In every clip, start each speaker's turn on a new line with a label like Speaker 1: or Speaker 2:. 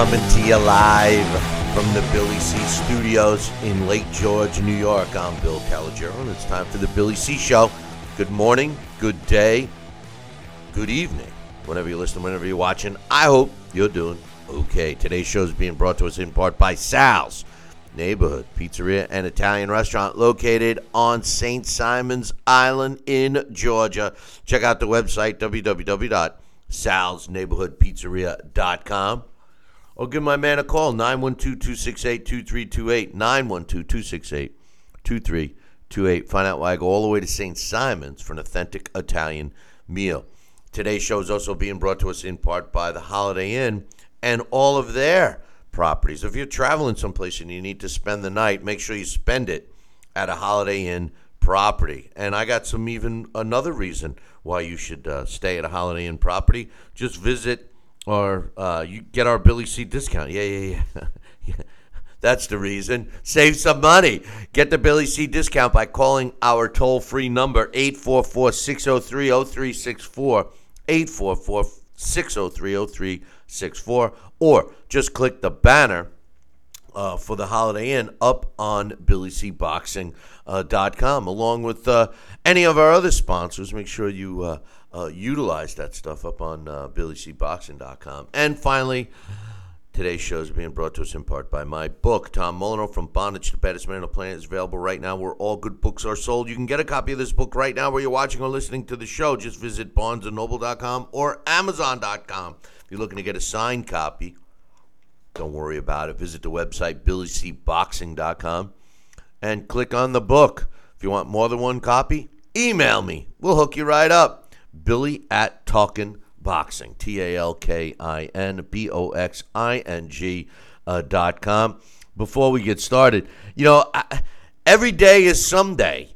Speaker 1: Coming to you live from the Billy C Studios in Lake George, New York. I'm Bill Calogero, and it's time for the Billy C Show. Good morning, good day, good evening, whenever you're listening, whenever you're watching. I hope you're doing okay. Today's show is being brought to us in part by Sal's Neighborhood Pizzeria and Italian Restaurant located on St. Simon's Island in Georgia. Check out the website www.salsneighborhoodpizzeria.com or give my man a call 912-268-2328 912-268-2328 find out why i go all the way to st simon's for an authentic italian meal. Today's show is also being brought to us in part by the holiday inn and all of their properties. If you're traveling someplace and you need to spend the night make sure you spend it at a holiday inn property. And i got some even another reason why you should uh, stay at a holiday inn property. Just visit or uh, you get our Billy C discount. Yeah, yeah, yeah. That's the reason. Save some money. Get the Billy C discount by calling our toll free number 844 603 0364. 844 603 0364. Or just click the banner uh, for the Holiday Inn up on BillyCBoxing.com, along with uh, any of our other sponsors. Make sure you uh, utilize that stuff up on uh, BillyCBoxing.com. And finally, today's show is being brought to us in part by my book, Tom Molyneux, From Bondage to Baddest Man on the Planet, is available right now where all good books are sold. You can get a copy of this book right now where you're watching or listening to the show. Just visit BarnesandNoble.com or Amazon.com. If you're looking to get a signed copy, don't worry about it. Visit the website, BillyCBoxing.com, and click on the book. If you want more than one copy, email me. We'll hook you right up. Billy at Talkin Boxing, T A L K I N B O X I N G uh, dot com. Before we get started, you know, I, every day is someday.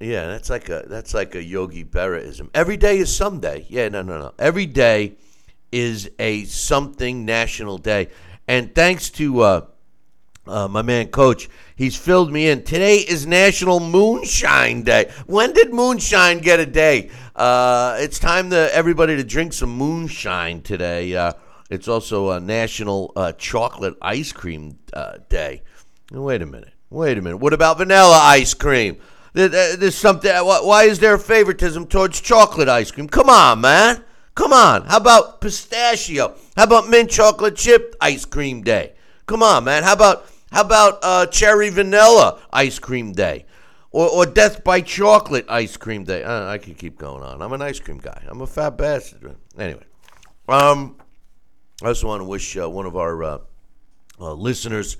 Speaker 1: Yeah, that's like a that's like a Yogi Berraism. Every day is someday. Yeah, no, no, no. Every day is a something national day, and thanks to uh, uh, my man Coach, he's filled me in. Today is National Moonshine Day. When did moonshine get a day? Uh, it's time to everybody to drink some moonshine today. Uh, it's also a National uh, Chocolate Ice Cream uh, Day. Wait a minute. Wait a minute. What about vanilla ice cream? There- there- There's something. Why is there favoritism towards chocolate ice cream? Come on, man. Come on. How about pistachio? How about mint chocolate chip ice cream day? Come on, man. How about how about uh, cherry vanilla ice cream day? Or, or death by chocolate ice cream day. Uh, I could keep going on. I'm an ice cream guy. I'm a fat bastard. Anyway, um, I also want to wish uh, one of our uh, uh, listeners,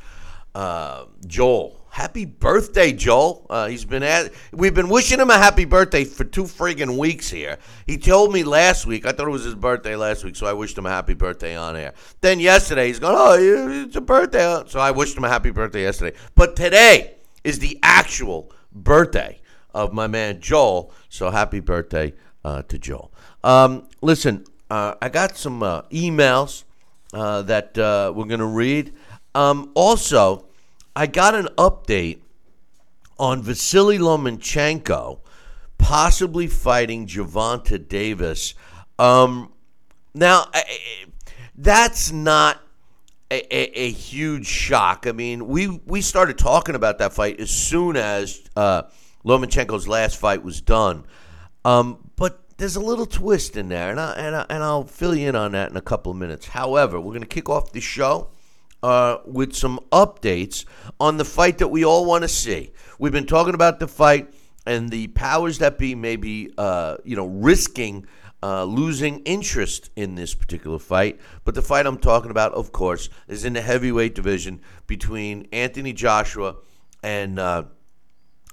Speaker 1: uh, Joel. Happy birthday, Joel. Uh, he's been at. We've been wishing him a happy birthday for two friggin' weeks here. He told me last week. I thought it was his birthday last week, so I wished him a happy birthday on air. Then yesterday, he's going, "Oh, it's a birthday," so I wished him a happy birthday yesterday. But today is the actual birthday of my man Joel. So happy birthday uh, to Joel. Um, listen, uh, I got some uh, emails uh, that uh, we're going to read. Um, also, I got an update on Vasily Lomachenko possibly fighting Gervonta Davis. Um, now, that's not a, a, a huge shock. I mean, we we started talking about that fight as soon as uh, Lomachenko's last fight was done. Um, but there's a little twist in there, and I, and I, and I'll fill you in on that in a couple of minutes. However, we're going to kick off the show uh, with some updates on the fight that we all want to see. We've been talking about the fight and the powers that be may be, uh, you know, risking uh, losing interest in this particular fight. But the fight I'm talking about, of course, is in the heavyweight division between Anthony Joshua and. Uh,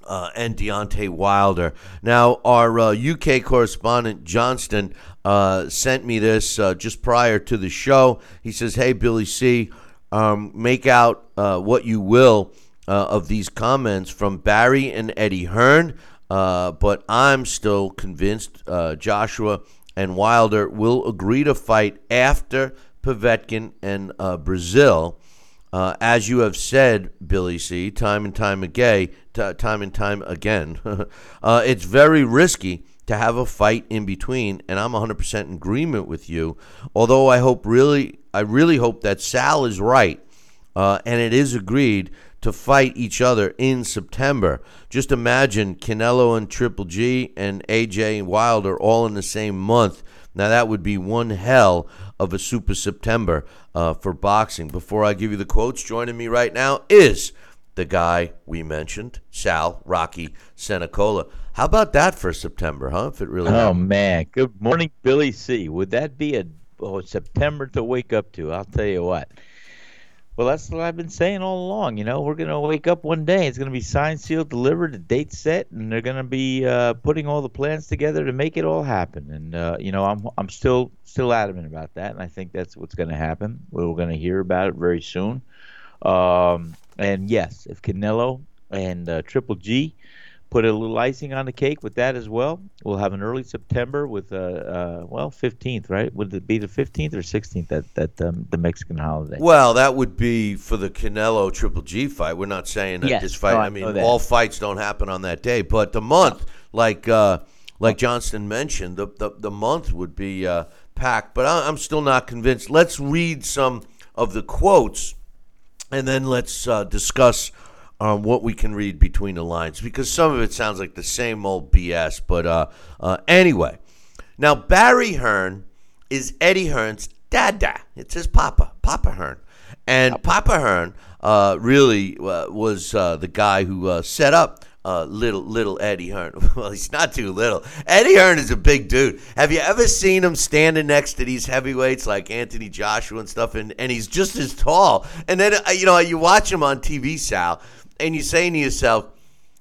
Speaker 1: uh, and Deontay Wilder. Now, our uh, UK correspondent Johnston uh, sent me this uh, just prior to the show. He says, "Hey, Billy C, um, make out uh, what you will uh, of these comments from Barry and Eddie Hearn, but I'm still convinced Joshua and Wilder will agree to fight after Povetkin and Breazeale. Uh, as you have said, Billy C, time and time again, t- time and time again, uh, it's very risky to have a fight in between, and I'm 100% in agreement with you. Although I hope really, I really hope that Sal is right, uh, and it is agreed to fight each other in September. Just imagine Canelo and Triple G and AJ and Wilder all in the same month. Now that would be one hell of a Super September uh, for boxing. Before I give you the quotes, joining me right now is the guy we mentioned, Sal Rocky Senecola. How about that for September, huh? If it really.
Speaker 2: Oh
Speaker 1: happened?
Speaker 2: man! Good morning, Billy C. Would that be a oh, September to wake up to? I'll tell you what. Well, that's what I've been saying all along. You know, we're going to wake up one day. It's going to be signed, sealed, delivered, a date set, and they're going to be uh, putting all the plans together to make it all happen. And uh, you know, I'm I'm still still adamant about that, and I think that's what's going to happen. We're going to hear about it very soon. Um, and yes, if Canelo and uh, Triple G put a little icing on the cake with that as well. We'll have an early September with uh, uh well 15th, right? Would it be the 15th or 16th that that um, the Mexican holiday?
Speaker 1: Well, that would be for the Canelo Triple G fight. We're not saying that
Speaker 2: Yes.
Speaker 1: this fight.
Speaker 2: No,
Speaker 1: I
Speaker 2: I
Speaker 1: mean, all fights don't happen on that day, but the month, like uh, like Johnston mentioned, the the, the month would be uh, packed. But I, I'm still not convinced. Let's read some of the quotes, and then let's uh, discuss. Um, what we can read between the lines because some of it sounds like the same old BS. But uh, uh, anyway, now Barry Hearn is Eddie Hearn's dada. It's his papa, Papa Hearn, and Papa Hearn uh, really uh, was uh, the guy who uh, set up. Uh, little little Eddie Hearn. well, he's not too little. Eddie Hearn is a big dude. Have you ever seen him standing next to these heavyweights like Anthony Joshua and stuff? And, and he's just as tall. And then you know you watch him on TV, Sal, and you're saying to yourself,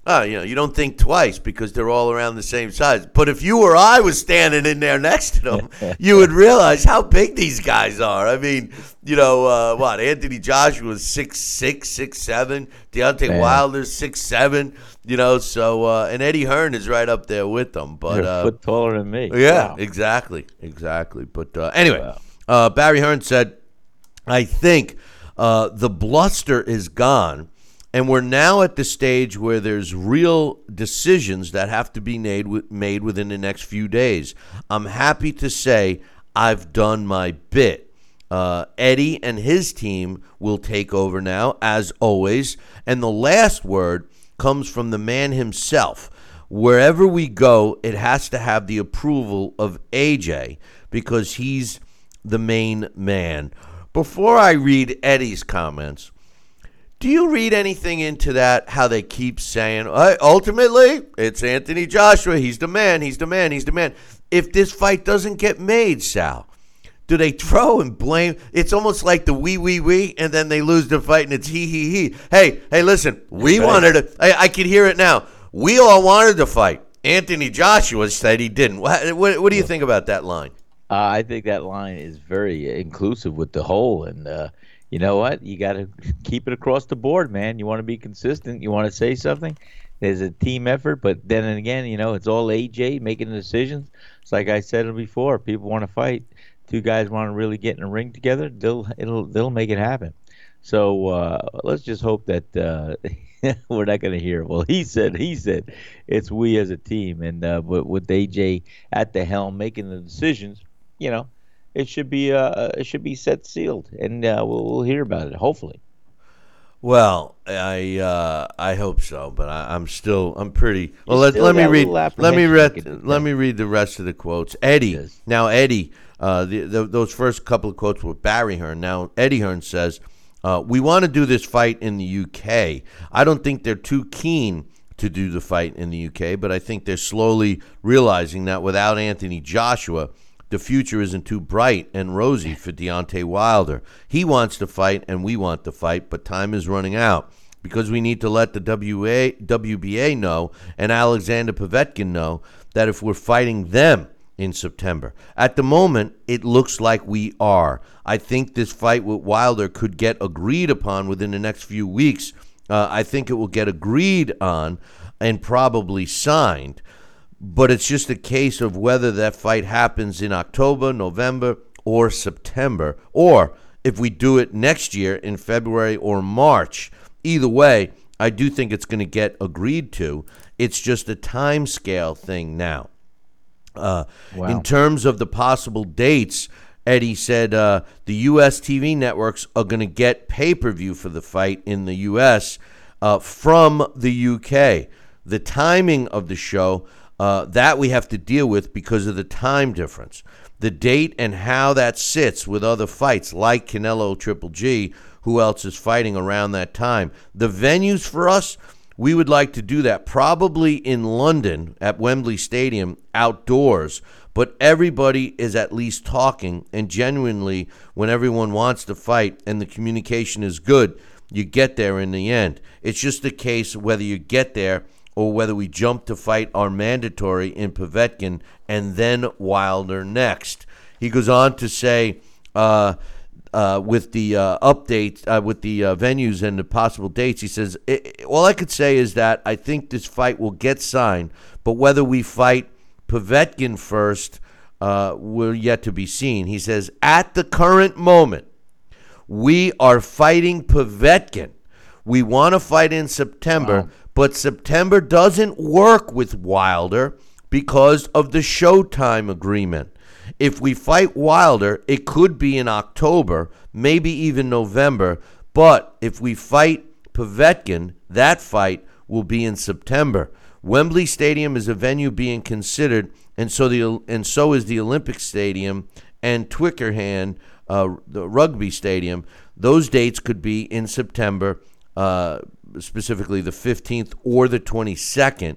Speaker 1: Oh, you know, you don't think twice because they're all around the same size. But if you or I was standing in there next to them, you would realize how big these guys are. I mean, you know, uh, what Anthony Joshua was six six, six seven. Deontay
Speaker 2: Man.
Speaker 1: Wilder's six seven. You know, so uh, and Eddie Hearn is right up there with them. But
Speaker 2: You're a
Speaker 1: uh,
Speaker 2: foot taller than me.
Speaker 1: yeah,
Speaker 2: Wow.
Speaker 1: exactly, exactly. But uh, anyway,
Speaker 2: Wow.
Speaker 1: uh, Barry Hearn said, "I think uh, the bluster is gone, and we're now at the stage where there's real decisions that have to be made made within the next few days. I'm happy to say I've done my bit." Uh, Eddie and his team will take over now, as always. And the last word comes from the man himself. Wherever we go, it has to have the approval of AJ because he's the main man. Before I read Eddie's comments, do you read anything into that? How they keep saying, "Uh, ultimately, it's Anthony Joshua. He's the man. He's the man. He's the man. If this fight doesn't get made, Sal, do they throw and blame? It's almost like the we, we, we, and then they lose the fight and it's he, he, he. Hey, hey, listen, we
Speaker 2: right.
Speaker 1: wanted to, I, I can hear it now. We all wanted to fight. Anthony Joshua said he didn't. What, what, what do you think about that line?
Speaker 2: Uh, I think that line is very inclusive with the whole, and uh, you know what? You got to keep it across the board, man. You want to be consistent. You want to say something. There's a team effort, but then again, you know, it's all AJ making the decisions. It's like I said before. People want to fight. Two guys want to really get in a ring together. They'll it'll they'll make it happen. So uh, let's just hope that uh, we're not going to hear. Well, he said, he said, it's we as a team, and uh, with AJ at the helm making the decisions, you know, it should be uh, it should be set sealed, and uh, we'll, we'll hear about it. Hopefully,
Speaker 1: Well, I uh, I hope so, but I, I'm still I'm pretty. Well, let, let me read. Let me read. Let me read the rest of the quotes. Eddie.
Speaker 2: Yes.
Speaker 1: Now, Eddie. Uh, the, the, those first couple of quotes were Barry Hearn. Now, Eddie Hearn says, Uh, we want to do this fight in the UK. I don't think they're too keen to do the fight in the UK, but I think they're slowly realizing that without Anthony Joshua, the future isn't too bright and rosy for Deontay Wilder. He wants to fight, and we want to fight, but time is running out because we need to let the WA, WBA know and Alexander Povetkin know that if we're fighting them in September. At the moment, it looks like we are. I think this fight with Wilder could get agreed upon within the next few weeks. Uh, I think it will get agreed on and probably signed. But it's just a case of whether that fight happens in October, November, or September, or if we do it next year in February or March. Either way, I do think it's going to get agreed to. It's just a time scale thing now. Uh,
Speaker 2: Wow.
Speaker 1: In terms of the possible dates, Eddie said uh, the U.S. TV networks are going to get pay per view for the fight in the U.S. Uh, from the U.K. The timing of the show, uh, that we have to deal with because of the time difference. The date and how that sits with other fights like Canelo Triple G, who else is fighting around that time. The venues for us, we would like to do that probably in London at Wembley Stadium outdoors, but everybody is at least talking and genuinely when everyone wants to fight and the communication is good, you get there in the end. It's just a case whether you get there or whether we jump to fight our mandatory in Povetkin and then Wilder next. He goes on to say, uh, uh, with the uh, updates, uh, with the uh, venues and the possible dates, he says, "I- I- All I could say is that I think this fight will get signed, but whether we fight Povetkin first uh, will yet to be seen. He says, At the current moment, we are fighting Povetkin. We want to fight in September, but September doesn't work with Wilder because of the Showtime agreement. If we fight Wilder, it could be in October, maybe even November. But if we fight Povetkin, that fight will be in September. Wembley Stadium is a venue being considered, and so the and so is the Olympic Stadium and Twickenham, uh, the rugby stadium. Those dates could be in September, uh, specifically the 15th or the 22nd.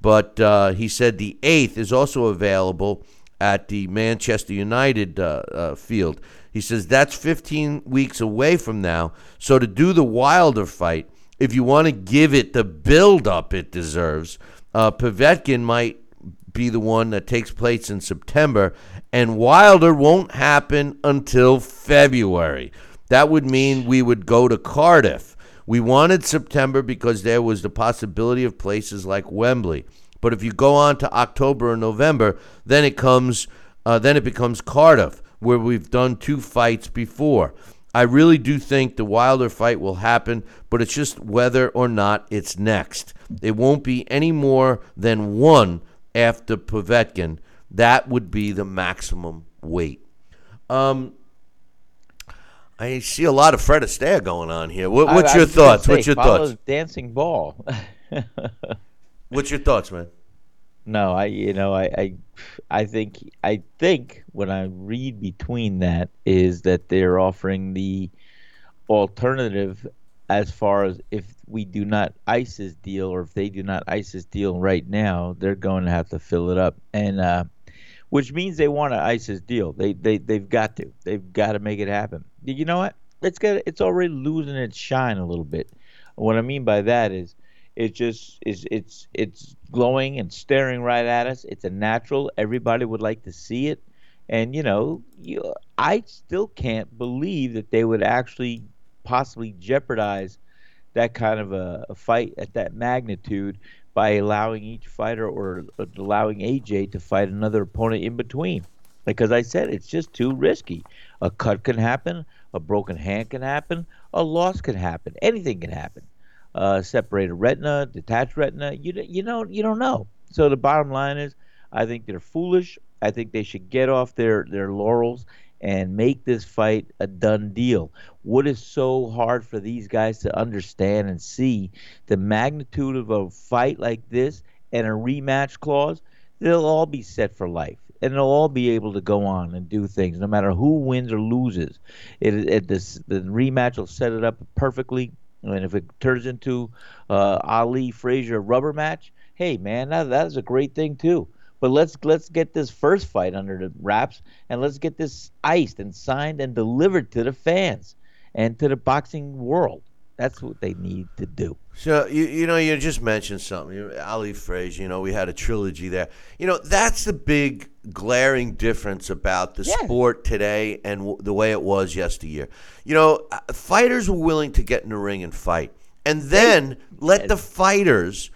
Speaker 1: But uh, he said the 8th is also available at the Manchester United uh, uh, field. He says that's 15 weeks away from now. So to do the Wilder fight, if you want to give it the build up it deserves, uh, Povetkin might be the one that takes place in September, and Wilder won't happen until February. That would mean we would go to Cardiff. We wanted September because there was the possibility of places like Wembley. But if you go on to October or November, then it comes, uh, then it becomes Cardiff, where we've done two fights before. I really do think the Wilder fight will happen, but it's just whether or not it's next. It won't be any more than one after Povetkin. That would be the maximum weight. Um, I see a lot of Fred Astaire going on here. What, what's
Speaker 2: I-
Speaker 1: your thoughts?
Speaker 2: say,
Speaker 1: what's your thoughts?
Speaker 2: Dancing ball.
Speaker 1: What's your thoughts, man?
Speaker 2: No, I you know I, I I think I think when I read between that is that they're offering the alternative as far as if we do not ISIS deal or if they do not ISIS deal right now, they're going to have to fill it up and uh, which means they want ice this deal. They they they've got to. They've got to make it happen. You know what? It's got it's already losing its shine a little bit. What I mean by that is it just is it's it's glowing and staring right at us. It's a natural. Everybody would like to see it. And you know, you, I still can't believe that they would actually possibly jeopardize that kind of a, a fight at that magnitude by allowing each fighter or allowing AJ to fight another opponent in between. Because I said it's just too risky. A cut can happen, a broken hand can happen, a loss can happen, anything can happen. Uh, separated retina, detached retina, you you know you don't know. So the bottom line is, I think they're foolish. I think they should get off their their laurels and make this fight a done deal. What is so hard for these guys to understand and see the magnitude of a fight like this and a rematch clause? They'll all be set for life. and they'll all be able to go on and do things, no matter who wins or loses. It, it this the rematch will set it up perfectly. And if it turns into uh, Ali Frazier rubber match, hey man, that, that is a great thing too. But let's let's get this first fight under the wraps, and let's get this iced and signed and delivered to the fans and to the boxing world. That's what they need to do.
Speaker 1: So you you know you just mentioned something, Ali Frazier. You know we had a trilogy there. You know that's the big glaring difference about the
Speaker 2: Yeah.
Speaker 1: sport today and w- the way it was yesteryear. You know, uh, fighters were willing to get in the ring and fight, and then let the fighters,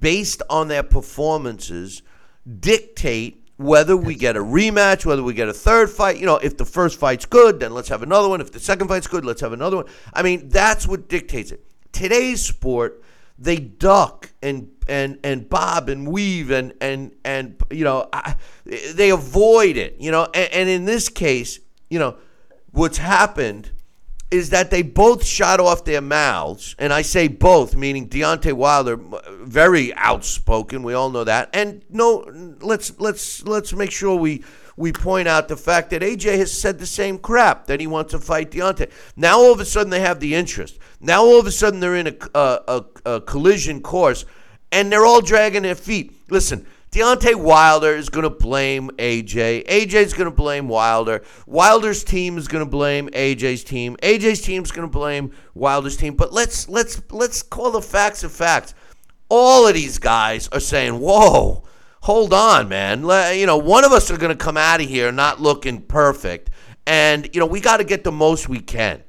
Speaker 1: based on their performances, dictate whether we get a rematch, whether we get a third fight. You know, if the first fight's good, then let's have another one. If the second fight's good, let's have another one. I mean, that's what dictates it. Today's sport, they duck and and and bob and weave and and and you know, I, they avoid it. You know, and, and in this case, you know, what's happened is that they both shot off their mouths, and I say both, meaning Deontay Wilder, very outspoken. We all know that, and no, let's let's let's make sure we we point out the fact that AJ has said the same crap that he wants to fight Deontay. Now all of a sudden they have the interest. Now all of a sudden they're in a a, a, a collision course, and they're all dragging their feet. Listen. Deontay Wilder is going to blame AJ. AJ's going to blame Wilder. Wilder's team is going to blame AJ's team. AJ's team is going to blame Wilder's team. But let's let's let's call the facts of facts. All of these guys are saying, "Whoa, hold on, man. You know, one of us are going to come out of here not looking perfect, and you know we got to get the most we can."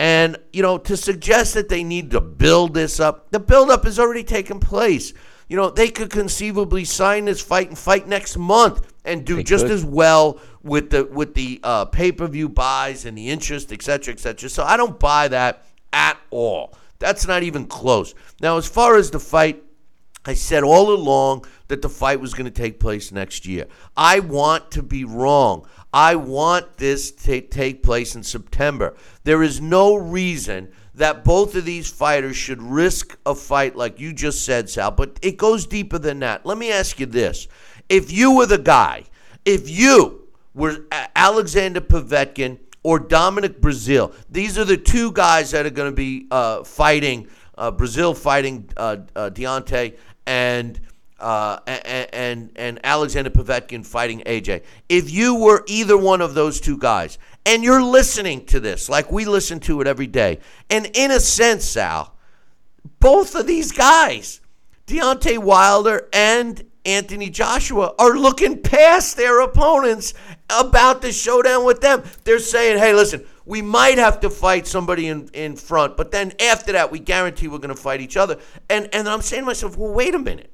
Speaker 1: And, you know, to suggest that they need to build this up, the buildup has already taken place. You know, they could conceivably sign this fight and fight next month and do
Speaker 2: They
Speaker 1: just
Speaker 2: could.
Speaker 1: as well with the with the uh, pay per view buys and the interest, et cetera, et cetera. So I don't buy that at all. That's not even close. Now, as far as the fight, I said all along that the fight was going to take place next year. I want to be wrong. I want this to take place in September. There is no reason that both of these fighters should risk a fight like you just said, Sal, but it goes deeper than that. Let me ask you this. If you were the guy, if you were Alexander Povetkin or Dominic Breazeale, these are the two guys that are going to be uh, fighting, uh, Breazeale fighting uh, uh, Deontay and uh, and, and and Alexander Povetkin fighting AJ. If you were either one of those two guys, and you're listening to this like we listen to it every day, and in a sense, Sal, both of these guys, Deontay Wilder and Anthony Joshua, are looking past their opponents about the showdown with them. They're saying, hey, listen, we might have to fight somebody in, in front, but then after that, we guarantee we're going to fight each other. And, and I'm saying to myself, well, wait a minute.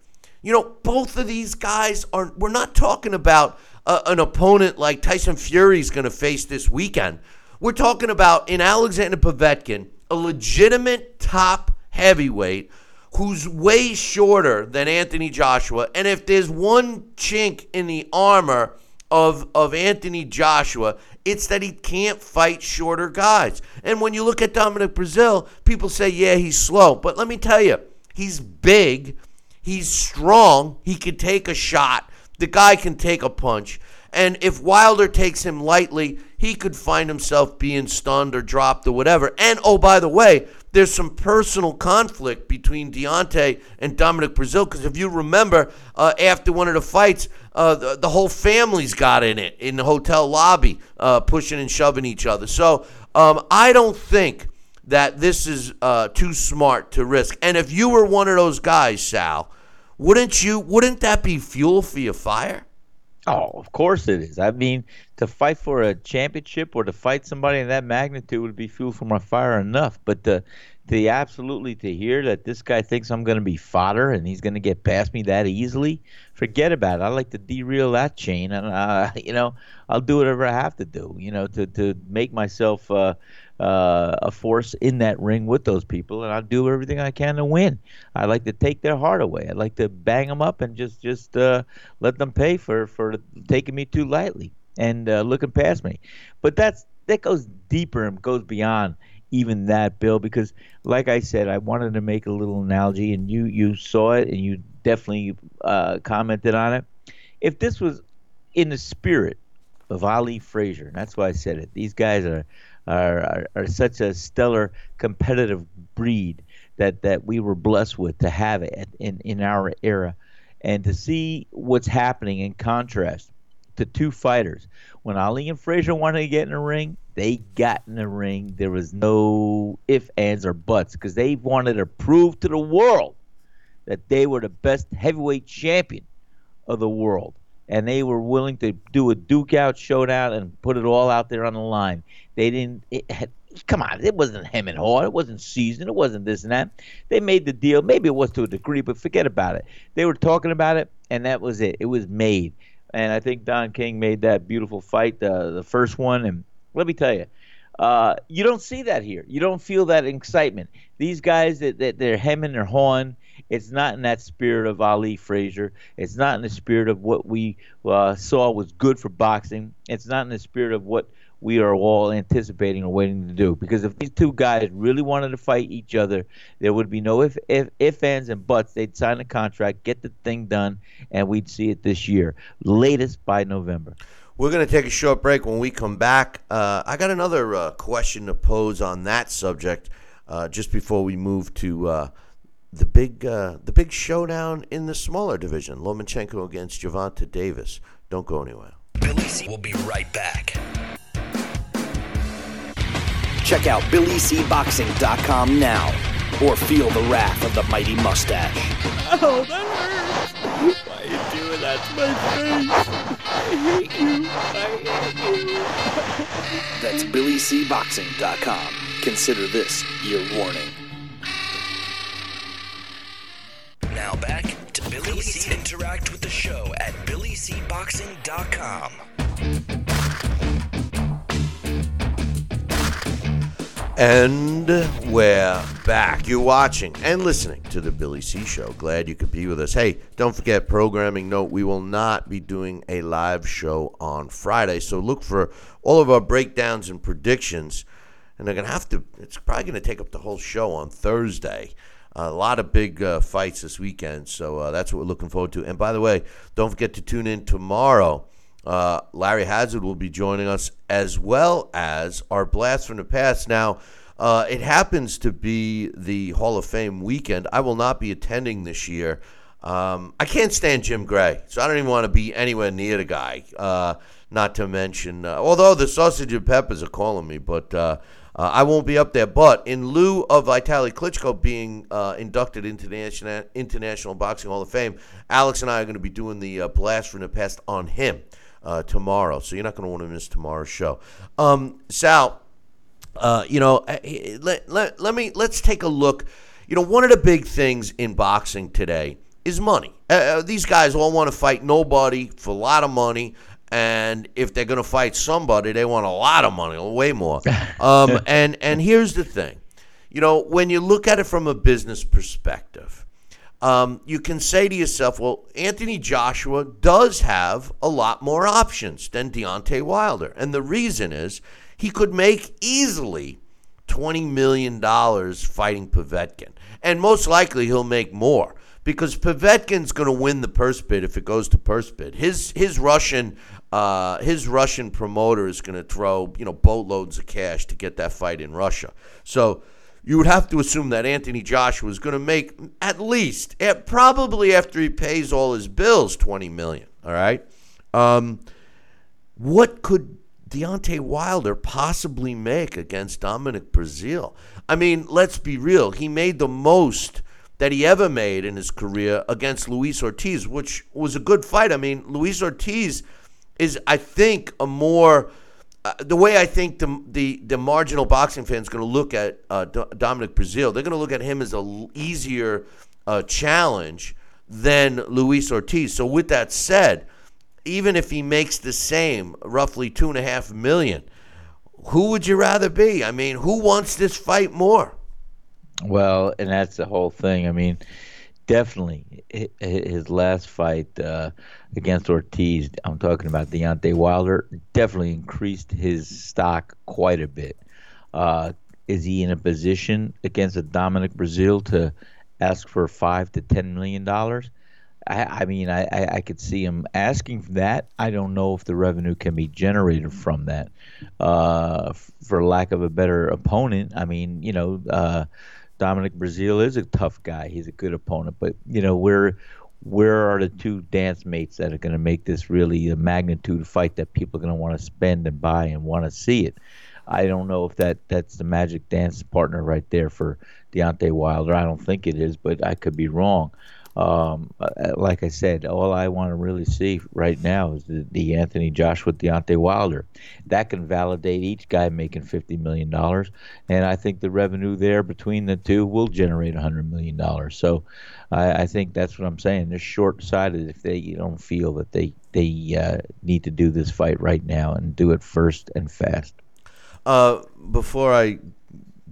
Speaker 1: You know, both of these guys are, we're not talking about uh, an opponent like Tyson Fury's going to face this weekend. We're talking about in Alexander Povetkin, a legitimate top heavyweight who's way shorter than Anthony Joshua. And if there's one chink in the armor of, of Anthony Joshua, it's that he can't fight shorter guys. And when you look at Dominic Breazeale, people say, yeah, he's slow. But let me tell you, he's big, he's strong, he can take a shot, the guy can take a punch. And if Wilder takes him lightly, he could find himself being stunned or dropped or whatever. And oh, by the way, there's some personal conflict between Deontay and Dominic Breazeale because if you remember, uh, after one of the fights, uh, the, the whole family's got in it in the hotel lobby, uh, pushing and shoving each other. So um, I don't think that this is uh, too smart to risk. And if you were one of those guys, Sal, wouldn't you? Wouldn't that be fuel for your fire?
Speaker 2: Oh, of course it is. I mean, to fight for a championship or to fight somebody in that magnitude would be fuel for my fire enough. But to, absolutely to hear that this guy thinks I'm going to be fodder and he's going to get past me that easily, forget about it. I like to derail that chain, and uh, you know, I'll do whatever I have to do, you know, to to make myself. Uh, uh, a force in that ring with those people, and I'll do everything I can to win. I like to take their heart away. I like to bang them up and just just uh, let them pay for for taking me too lightly and uh, looking past me. But that's that goes deeper and goes beyond even that, Bill, because like I said, I wanted to make a little analogy, and you you saw it and you definitely uh, commented on it. If this was in the spirit of Ali Frazier. That's why I said it. These guys are are, are, are such a stellar competitive breed that, that we were blessed with to have it in, in our era. And to see what's happening in contrast to two fighters. When Ali and Frazier wanted to get in the ring, they got in the ring. There was no ifs, ands, or buts because they wanted to prove to the world that they were the best heavyweight champion of the world and they were willing to do a duke out showdown and put it all out there on the line. They didn't. It had, come on, it wasn't him and haw. It wasn't seasoned. It wasn't this and that. They made the deal. Maybe it was to a degree, but forget about it. They were talking about it, and that was it. It was made. And I think Don King made that beautiful fight, uh, the first one. And let me tell you, uh, you don't see that here. You don't feel that excitement. These guys that, that they're hemming, they're hawing. It's not in that spirit of Ali Frazier. It's not in the spirit of what we uh, saw was good for boxing. It's not in the spirit of what we are all anticipating or waiting to do. Because if these two guys really wanted to fight each other, there would be no if, if, if ands, and buts. They'd sign a contract, get the thing done, and we'd see it this year, latest by November.
Speaker 1: We're going to take a short break. When we come back, uh, I got another uh, question to pose on that subject uh, just before we move to uh, the big uh, the big showdown in the smaller division, Lomachenko against Gervonta Davis. Don't go anywhere.
Speaker 3: Billy C will be right back. Check out BillyCBoxing.com now or feel the wrath of the mighty mustache.
Speaker 2: Oh, that hurts. Why are you doing that to my face? I hate you. I
Speaker 3: hate you. That's BillyCBoxing.com. Consider this your warning. Now back to Billy C. Interact with the show at BillyCBoxing.com.
Speaker 1: And we're back. You're watching and listening to the Billy C Show. Glad you could be with us. Hey, don't forget, programming note, we will not be doing a live show on Friday. So look for all of our breakdowns and predictions. And they're going to have to, it's probably going to take up the whole show on Thursday a lot of big uh, fights this weekend, so uh, that's what we're looking forward to. And by the way, don't forget to tune in tomorrow. Uh, Larry Hazzard will be joining us, as well as our blast from the past. Now, uh, it happens to be the Hall of Fame weekend. I will not be attending this year. Um, I can't stand Jim Gray, so I don't even want to be anywhere near the guy. Uh, not to mention, uh, although the sausage and peppers are calling me, but uh, I won't be up there, but in lieu of Vitaly Klitschko being uh, inducted into the International Boxing Hall of Fame, Alex and I are going to be doing the uh, blast from the past on him uh, tomorrow. So you're not going to want to miss tomorrow's show. Um, Sal, uh, you know, eh, let, let, let me let's take a look. You know, one of the big things in boxing today is money. Uh, these guys all want to fight nobody for a lot of money and if they're going to fight somebody, they want a lot of money, way more. Um, and and here's the thing, you know, when you look at it from a business perspective, um, you can say to yourself, well, Anthony Joshua does have a lot more options than Deontay Wilder, and the reason is he could make easily twenty million dollars fighting Povetkin, and most likely he'll make more because Povetkin's going to win the purse bid if it goes to purse bid. His his Russian uh, his Russian promoter is going to throw you know boatloads of cash to get that fight in Russia. So you would have to assume that Anthony Joshua is going to make at least, eh, probably after he pays all his bills, twenty million. All right. Um, what could Deontay Wilder possibly make against Dominic Breazeale? I mean, let's be real. He made the most that he ever made in his career against Luis Ortiz, which was a good fight. I mean, Luis Ortiz is I think a more uh, the way I think the the, the marginal boxing fan is going to look at uh, Dominic Breazeale, they're going to look at him as a l- easier uh, challenge than Luis Ortiz. So with that said, even if he makes the same, roughly two and a half million, who would you rather be? I mean, who wants this fight more?
Speaker 2: Well, and that's the whole thing. I mean, definitely his last fight uh, against Ortiz, I'm talking about Deontay Wilder, definitely increased his stock quite a bit. Uh, is he in a position against a Dominic Breazeale to ask for five to ten million dollars? I, I mean, I, I, I could see him asking for that. I don't know if the revenue can be generated from that. Uh, for lack of a better opponent, I mean, you know, uh, Dominic Breazeale is a tough guy. He's a good opponent, but you know, where where are the two dance mates that are going to make this really a magnitude fight that people are going to want to spend and buy and want to see it? I don't know if that that's the magic dance partner right there for Deontay Wilder. I don't think it is, but I could be wrong. Um, uh, like I said, all I want to really see right now is the, the Anthony Joshua Deontay Wilder. That can validate each guy making fifty million dollars, and I think the revenue there between the two will generate hundred million dollars. So, I, I, think that's what I'm saying. They're short-sighted if they don't feel that they they uh, need to do this fight right now and do it first and fast.
Speaker 1: Uh, before I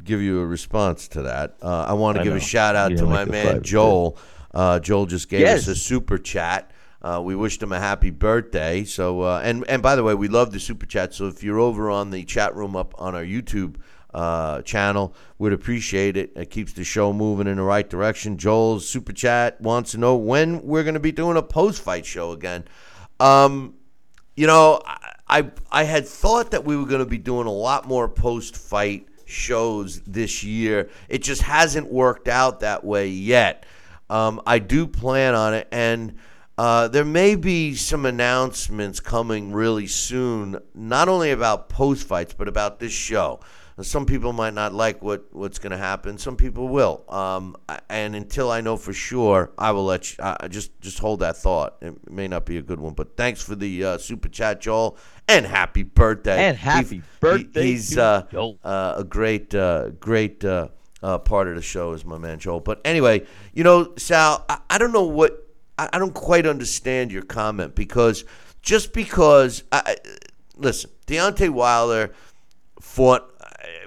Speaker 1: give you a response to that, uh, I want to give know. a shout out to my man Joel. Uh, Joel just gave yes. us a super chat. Uh, we wished him a happy birthday. So, uh, and and by the way, we love the super chat. So if you're over on the chat room up on our YouTube uh, channel, we'd appreciate it. It keeps the show moving in the right direction. Joel's super chat wants to know when we're going to be doing a post fight show again. Um, you know, I, I I had thought that we were going to be doing a lot more post fight shows this year. It just hasn't worked out that way yet. Um, I do plan on it, and uh, there may be some announcements coming really soon, not only about post fights, but about this show. Some people might not like what, what's going to happen. Some people will. Um, and until I know for sure, I will let you. Uh, just just hold that thought. It may not be a good one, but thanks for the uh, super chat, Joel, and happy birthday.
Speaker 2: And happy he, birthday.
Speaker 1: He, he's uh, uh, a great uh, great uh, part of the show is my man Joel. But anyway, you know, Sal, I, I don't know what I, I, don't quite understand your comment because just because I, listen, Deontay Wilder fought.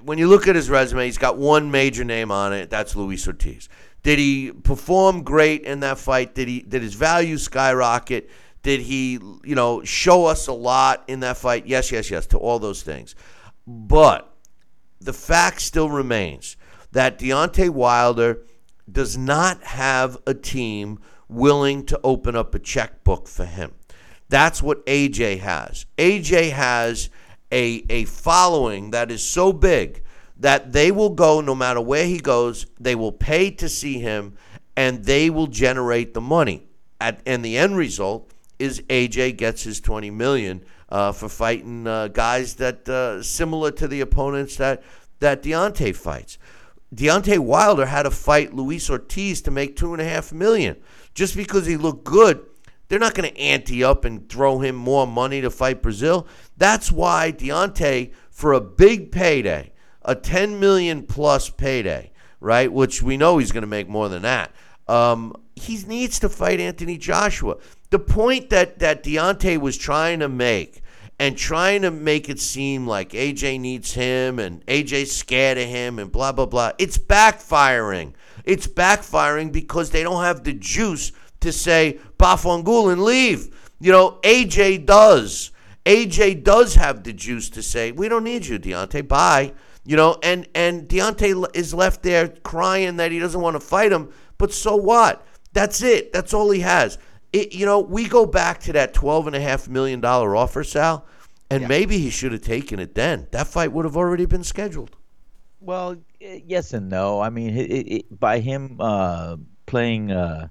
Speaker 1: When you look at his resume, he's got one major name on it. That's Luis Ortiz. Did he perform great in that fight? Did he? Did his value skyrocket? Did he, you know, show us a lot in that fight? Yes, yes, yes, to all those things. But the fact still remains that Deontay Wilder does not have a team willing to open up a checkbook for him. That's what AJ has. AJ has a, a following that is so big that they will go no matter where he goes, they will pay to see him, and they will generate the money. At, and the end result is AJ gets his 20 million uh, for fighting uh, guys that uh, similar to the opponents that that Deontay fights. Deontay Wilder had to fight Luis Ortiz to make two and a half million. Just because he looked good, they're not going to ante up and throw him more money to fight Breazeale. That's why Deontay, for a big payday, a 10 million plus payday, right? Which we know he's going to make more than that. Um, he needs to fight Anthony Joshua. The point that that Deontay was trying to make and trying to make it seem like AJ needs him and AJ's scared of him and blah, blah, blah. It's backfiring. It's backfiring because they don't have the juice to say, Bafangul and leave. You know, AJ does. AJ does have the juice to say, we don't need you, Deontay. Bye. You know, and, and Deontay is left there crying that he doesn't want to fight him. But so what? That's it. That's all he has. It, you know, we go back to that $12.5 million offer, Sal, and yeah. maybe he should have taken it then. That fight would have already been scheduled.
Speaker 2: Well, yes and no. I mean, it, it, by him uh, playing uh,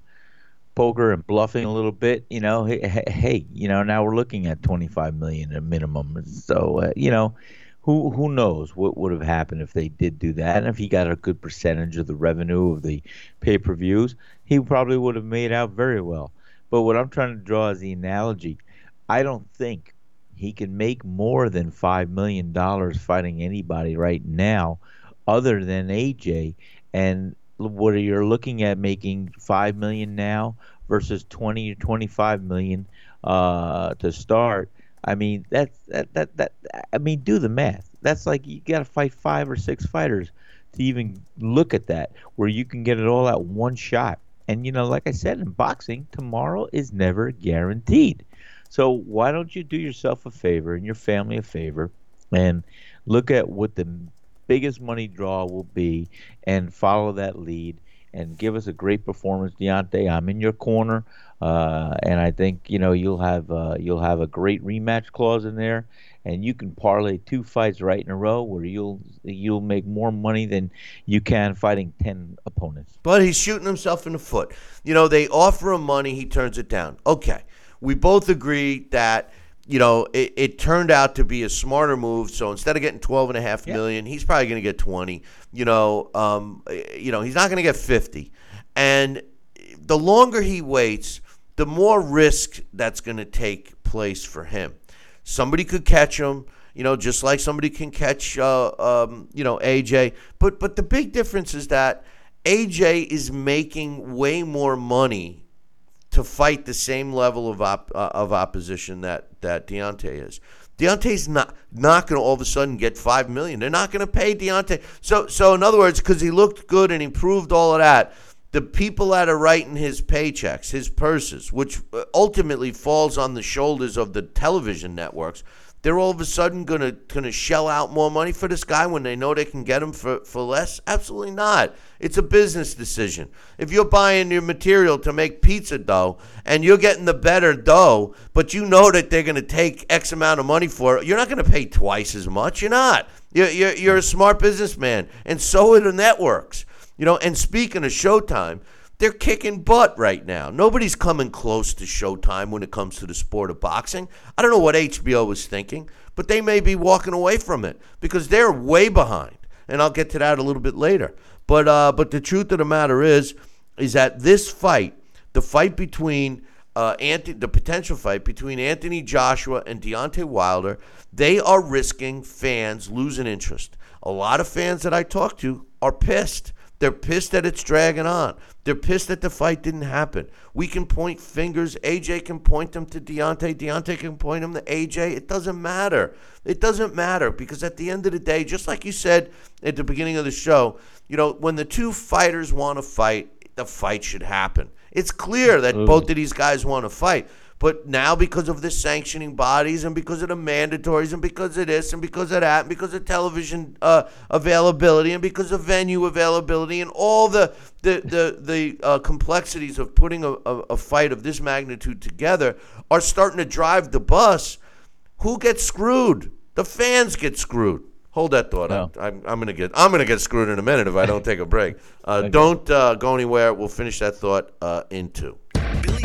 Speaker 2: poker and bluffing a little bit, you know, hey, hey, you know, now we're looking at 25 million at minimum. So, uh, you know, who who knows what would have happened if they did do that? And if he got a good percentage of the revenue of the pay per views, he probably would have made out very well. But what I'm trying to draw is the analogy. I don't think he can make more than five million dollars fighting anybody right now, other than AJ. And what are you're looking at making five million now versus twenty or twenty-five million uh, to start. I mean, that's that, that that I mean, do the math. That's like you got to fight five or six fighters to even look at that, where you can get it all at one shot. And you know, like I said in boxing, tomorrow is never guaranteed. So why don't you do yourself a favor and your family a favor and look at what the biggest money draw will be and follow that lead and give us a great performance, Deontay. I'm in your corner, uh, and I think you know you'll have uh, you'll have a great rematch clause in there, and you can parlay two fights right in a row where you'll you'll make more money than you can fighting ten opponents.
Speaker 1: But he's shooting himself in the foot. You know, they offer him money, he turns it down. Okay, we both agree that you know, it, it, turned out to be a smarter move. So instead of getting twelve and a half million, he's probably going to get twenty. You know, um, you know, he's not going to get fifty. And the longer he waits, the more risk that's going to take place for him. Somebody could catch him. You know, just like somebody can catch, uh, um, you know, AJ. But but the big difference is that AJ is making way more money to fight the same level of op, uh, of opposition that that Deontay is. Deontay's not not going to all of a sudden get five million. They're not going to pay Deontay. So so in other words, because he looked good and he proved all of that, the people that are writing his paychecks, his purses, which uh, ultimately falls on the shoulders of the television networks, they're all of a sudden gonna gonna shell out more money for this guy when they know they can get him for, for less? Absolutely not. It's a business decision. If you're buying your material to make pizza dough and you're getting the better dough, but you know that they're gonna take X amount of money for it, you're not gonna pay twice as much. You're not. You're, you're, you're a smart businessman, and so are the networks. You know, and speaking of Showtime, they're kicking butt right now. Nobody's coming close to Showtime when it comes to the sport of boxing. I don't know what HBO was thinking, but they may be walking away from it because they're way behind. And I'll get to that a little bit later. But uh, but the truth of the matter is, is that this fight, the fight between uh, Anthony, the potential fight between Anthony Joshua and Deontay Wilder, they are risking fans losing interest. A lot of fans that I talk to are pissed. They're pissed that it's dragging on. They're pissed that the fight didn't happen. We can point fingers. AJ can point them to Deontay. Deontay can point them to AJ. It doesn't matter. It doesn't matter because at the end of the day, just like you said at the beginning of the show, you know, when the two fighters want to fight, the fight should happen. It's clear that both of these guys want to fight. But now, because of the sanctioning bodies and because of the mandatories and because of this and because of that and because of television uh, availability and because of venue availability and all the the the, the uh, complexities of putting a, a, a fight of this magnitude together are starting to drive the bus. Who gets screwed? The fans get screwed. Hold that thought.
Speaker 2: No.
Speaker 1: I'm, I'm, gonna get I'm gonna get screwed in a minute if I don't take a break. Uh, Don't uh, go anywhere. We'll finish that thought uh, in two.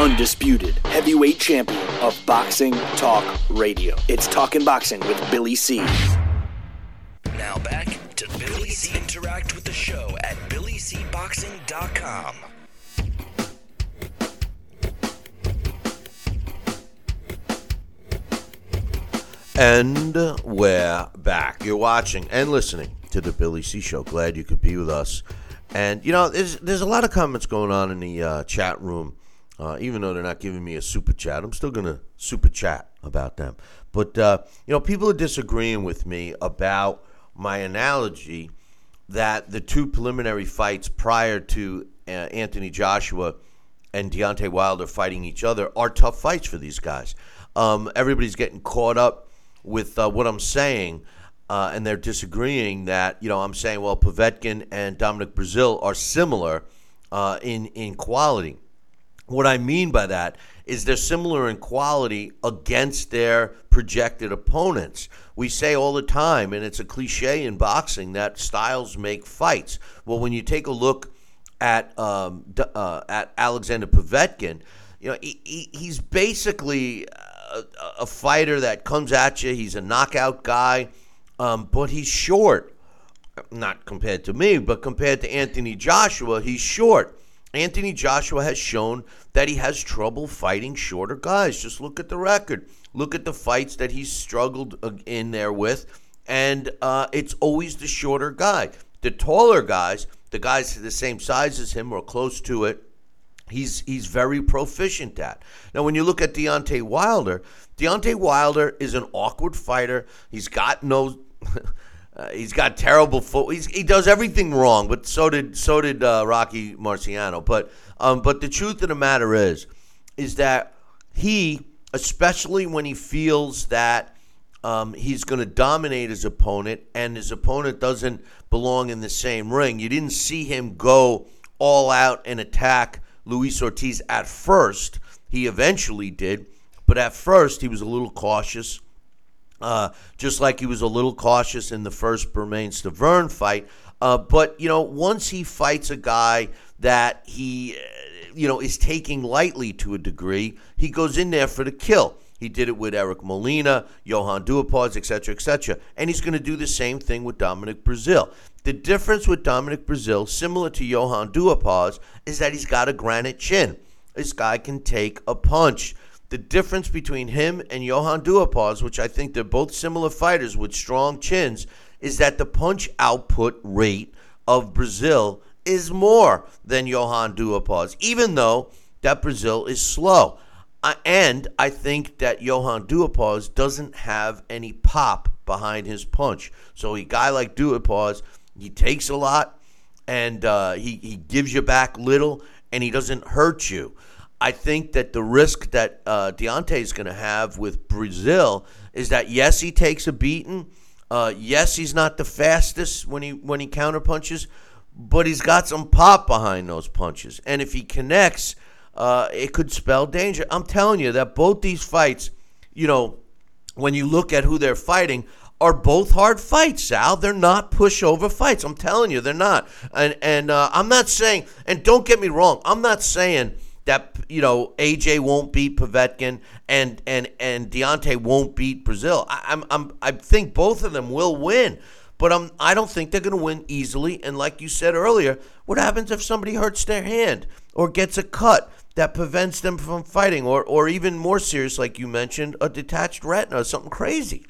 Speaker 3: undisputed heavyweight champion of Boxing Talk Radio. It's Talking Boxing with Billy C. Now back to Billy C. Interact with the show at BillyCBoxing.com.
Speaker 1: And we're back. You're watching and listening to the Billy C Show. Glad you could be with us. And you know, there's there's a lot of comments going on in the uh, chat room. Uh, even though they're not giving me a super chat, I'm still gonna super chat about them. But uh, you know, people are disagreeing with me about my analogy that the two preliminary fights prior to uh, Anthony Joshua and Deontay Wilder fighting each other are tough fights for these guys. Um, everybody's getting caught up with uh, what I'm saying, uh, and they're disagreeing that you know I'm saying well Povetkin and Dominic Breazeale are similar uh, in in quality. What I mean by that is they're similar in quality against their projected opponents. We say all the time, and it's a cliche in boxing, that styles make fights. Well, when you take a look at um, uh, at Alexander Povetkin, you know he, he, he's basically a, a fighter that comes at you. He's a knockout guy, um, but he's short. Not compared to me, but compared to Anthony Joshua, he's short. Anthony Joshua has shown that he has trouble fighting shorter guys. Just look at the record. Look at the fights that he's struggled in there with, and uh, it's always the shorter guy. The taller guys, the guys the same size as him or close to it, he's he's very proficient at. Now, when you look at Deontay Wilder, Deontay Wilder is an awkward fighter. He's got no. Uh, he's got terrible foot. He's, he does everything wrong, but so did so did uh, Rocky Marciano. But um, but the truth of the matter is, is that he, especially when he feels that um, he's going to dominate his opponent, and his opponent doesn't belong in the same ring. You didn't see him go all out and attack Luis Ortiz at first. He eventually did, but at first he was a little cautious. Uh, just like he was a little cautious in the first Bermane Stiverne fight. Uh, but, you know, once he fights a guy that he, uh, you know, is taking lightly to a degree, he goes in there for the kill. He did it with Eric Molina, Johan Duhaupas, etc., etc. And he's going to do the same thing with Dominic Breazeale. The difference with Dominic Breazeale, similar to Johan Duhaupas, is that he's got a granite chin. This guy can take a punch. The difference between him and Johan Duhaupas, which I think they're both similar fighters with strong chins, is that the punch output rate of Breazeale is more than Johan Duhaupas, even though that Breazeale is slow. Uh, and I think that Johan Duhaupas doesn't have any pop behind his punch. So a guy like Duhaupas, he takes a lot, and uh, he, he gives you back little, and he doesn't hurt you. I think that the risk that uh, Deontay is going to have with Breazeale is that yes, he takes a beating. Uh, yes, he's not the fastest when he when he counter punches, but he's got some pop behind those punches, and if he connects uh, it could spell danger. I'm telling you that both these fights, you know, when you look at who they're fighting, are both hard fights, Sal. They're not pushover fights. I'm telling you, they're not. And and uh, I'm not saying. And don't get me wrong. I'm not saying that you know AJ won't beat Povetkin and and and Deontay won't beat Breazeale. I, I'm I'm I think both of them will win. But I'm, I don't think they're going to win easily. And like you said earlier, what happens if somebody hurts their hand or gets a cut? that prevents them from fighting, or, or even more serious, like you mentioned, a detached retina, or something crazy.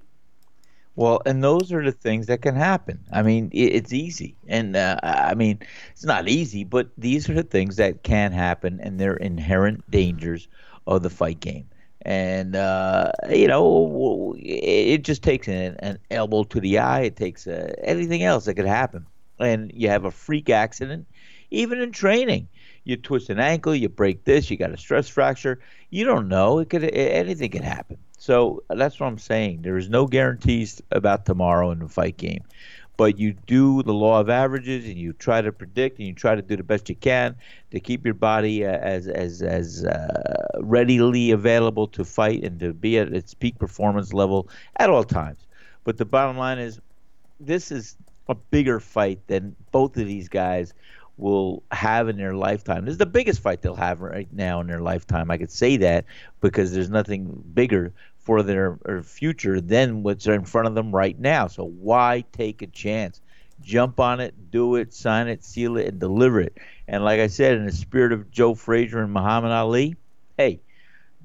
Speaker 2: Well, and those are the things that can happen. I mean, it's easy, and uh, I mean, it's not easy, but these are the things that can happen, and they're inherent dangers of the fight game. And uh, you know, it just takes an, an, elbow to the eye. It takes uh, anything else that could happen, and you have a freak accident, even in training you twist an ankle, you break this, you got a stress fracture. You don't know. It could anything can happen. So that's what I'm saying. There is no guarantees about tomorrow in the fight game, but you do the law of averages and you try to predict and you try to do the best you can to keep your body uh, as as as uh, readily available to fight and to be at its peak performance level at all times. But the bottom line is, this is a bigger fight than both of these guys will have in their lifetime. This is the biggest fight they'll have right now in their lifetime. I could say that because there's nothing bigger for their future than what's in front of them right now. So why take a chance? Jump on it, do it, sign it, seal it, and deliver it. And like I said, in the spirit of Joe Frazier and Muhammad Ali, hey,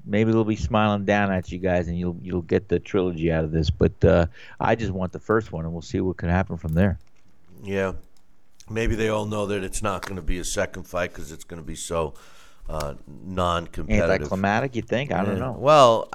Speaker 2: maybe they'll be smiling down at you guys, and you'll you'll get the trilogy out of this. But uh, I just want the first one, and we'll see what can happen from there.
Speaker 1: Yeah, maybe they all know that it's not going to be a second fight because it's going to be so uh, non-competitive.
Speaker 2: Anticlimactic, you think? I don't know.
Speaker 1: Well,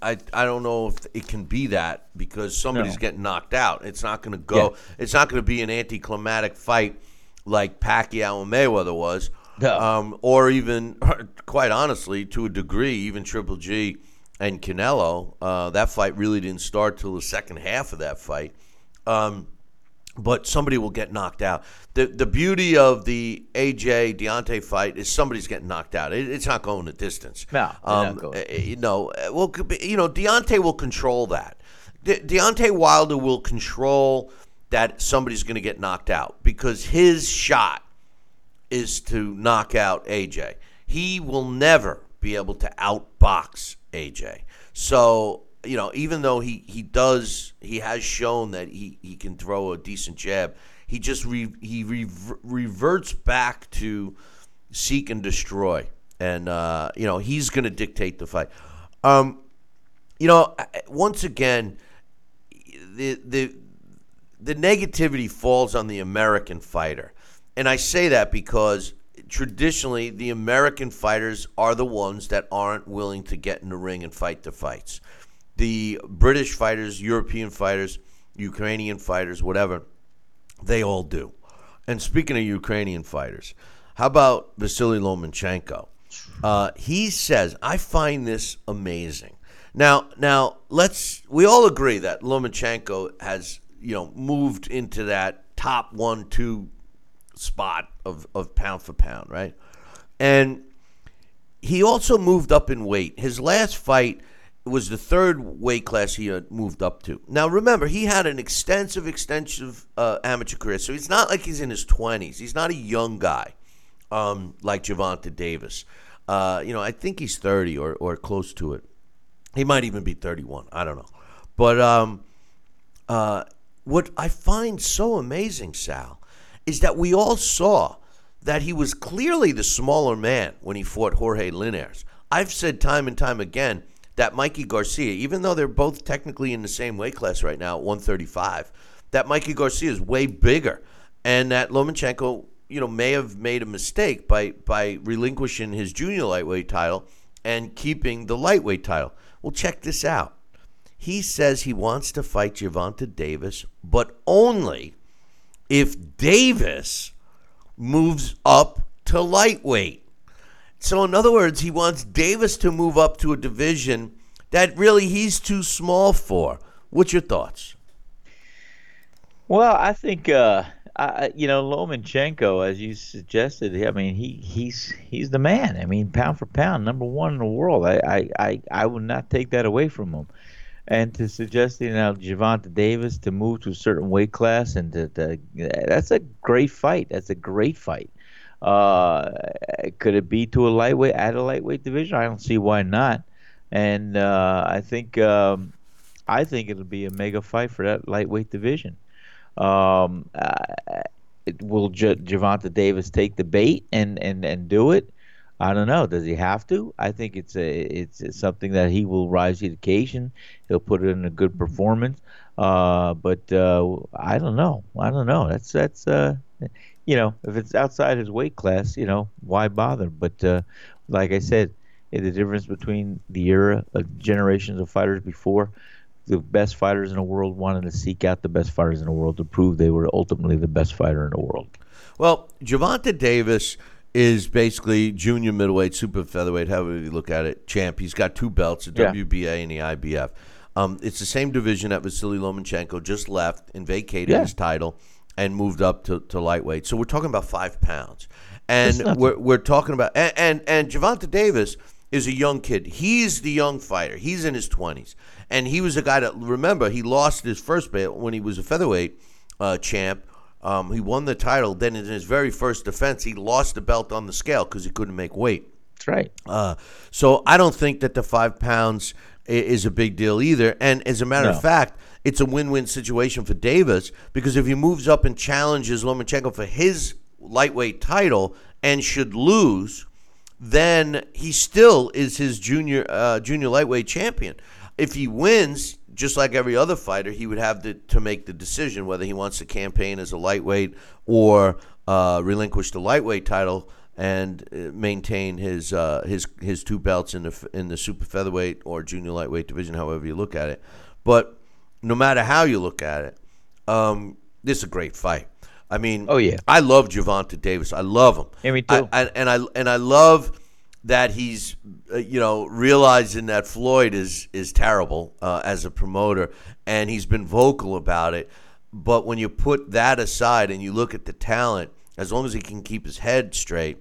Speaker 1: I, I don't know if it can be that because somebody's
Speaker 2: No.
Speaker 1: getting knocked out. It's not going to go. It's not going to be an anticlimactic fight like Pacquiao and Mayweather was,
Speaker 2: No.
Speaker 1: um, or even, quite honestly, to a degree, even Triple G and Canelo. Uh, that fight really didn't start till the second half of that fight. Um, but somebody will get knocked out. The the beauty of the AJ Deontay fight is somebody's getting knocked out. It, it's not going the distance.
Speaker 2: No, they're not going.
Speaker 1: uh, You know, uh, well, you know, Deontay will control that. De- Deontay Wilder will control that somebody's going to get knocked out because his shot is to knock out AJ. He will never be able to outbox AJ. So, you know, even though he, he does, he has shown that he, he can throw a decent jab, he just re, he rever, reverts back to seek and destroy. And, uh, you know, he's going to dictate the fight. Um, you know, once again, the, the, the negativity falls on the American fighter. And I say that because traditionally the American fighters are the ones that aren't willing to get in the ring and fight the fights. The British fighters, European fighters, Ukrainian fighters, whatever, they all do. And speaking of Ukrainian fighters, how about Vasily Lomachenko? Uh, he says, I find this amazing. Now, now let's. We all agree that Lomachenko has, you know, moved into that top one, two spot of, of pound for pound, right? And he also moved up in weight. His last fight was the third weight class he had moved up to. Now, remember, he had an extensive, extensive uh, amateur career, so it's not like he's in his 20s. He's not a young guy um, like Gervonta Davis. Uh, you know, I think he's 30 or, or close to it. He might even be 31. I don't know. But um, uh, what I find so amazing, Sal, is that we all saw that he was clearly the smaller man when he fought Jorge Linares. I've said time and time again that Mikey Garcia, even though they're both technically in the same weight class right now, at 135, that Mikey Garcia is way bigger, and that Lomachenko, you know, may have made a mistake by by relinquishing his junior lightweight title and keeping the lightweight title. Well, check this out. He says he wants to fight Gervonta Davis, but only if Davis moves up to lightweight. So, in other words, he wants Davis to move up to a division that really he's too small for. What's your thoughts?
Speaker 2: Well, I think uh, I, you know Lomachenko, as you suggested. I mean, he he's he's the man. I mean, pound for pound, number one in the world. I I I, I would not take that away from him and to suggesting you know Gervonta Davis to move to a certain weight class and to, to, that's a great fight. That's a great fight. Uh, could it be to a lightweight at a lightweight division? I don't see why not. And uh, I think um, I think it'll be a mega fight for that lightweight division. Um, uh, will J- Gervonta Davis take the bait and, and, and do it? I don't know. Does he have to? I think it's a it's something that he will rise to the occasion. He'll put in a good performance. Uh, but uh, I don't know. I don't know. That's that's uh, you know, if it's outside his weight class, you know, why bother? But uh, like I said, the difference between the era of generations of fighters before, the best fighters in the world wanted to seek out the best fighters in the world to prove they were ultimately the best fighter in the world.
Speaker 1: Well, Gervonta Davis is basically junior middleweight, super featherweight, however you look at it, champ. He's got two belts, the yeah. WBA and the IBF. Um, it's the same division that Vasily Lomachenko just left and vacated yeah. his title and moved up to, to lightweight. So we're talking about five pounds. And we're, we're talking about, and, and, and Gervonta Davis is a young kid. He's the young fighter. He's in his 20s. And he was a guy that, remember, he lost his first belt when he was a featherweight uh, champ um, he won the title. Then in his very first defense, he lost the belt on the scale because he couldn't make weight.
Speaker 2: That's right.
Speaker 1: Uh, so I don't think that the five pounds is a big deal either. And as a matter no. of fact, it's a win-win situation for Davis because if he moves up and challenges Lomachenko for his lightweight title and should lose, then he still is his junior uh, junior lightweight champion. If he wins, just like every other fighter, he would have to, to make the decision whether he wants to campaign as a lightweight or uh, relinquish the lightweight title and uh, maintain his uh, his his two belts in the in the super featherweight or junior lightweight division, however you look at it. But no matter how you look at it, um, this is a great fight. I mean,
Speaker 2: oh yeah,
Speaker 1: I love Gervonta Davis. I love him.
Speaker 2: Yeah, me too.
Speaker 1: I, I, and I and I love that he's uh, you know realizing that Floyd is is terrible uh, as a promoter, and he's been vocal about it. But when you put that aside and you look at the talent, as long as he can keep his head straight,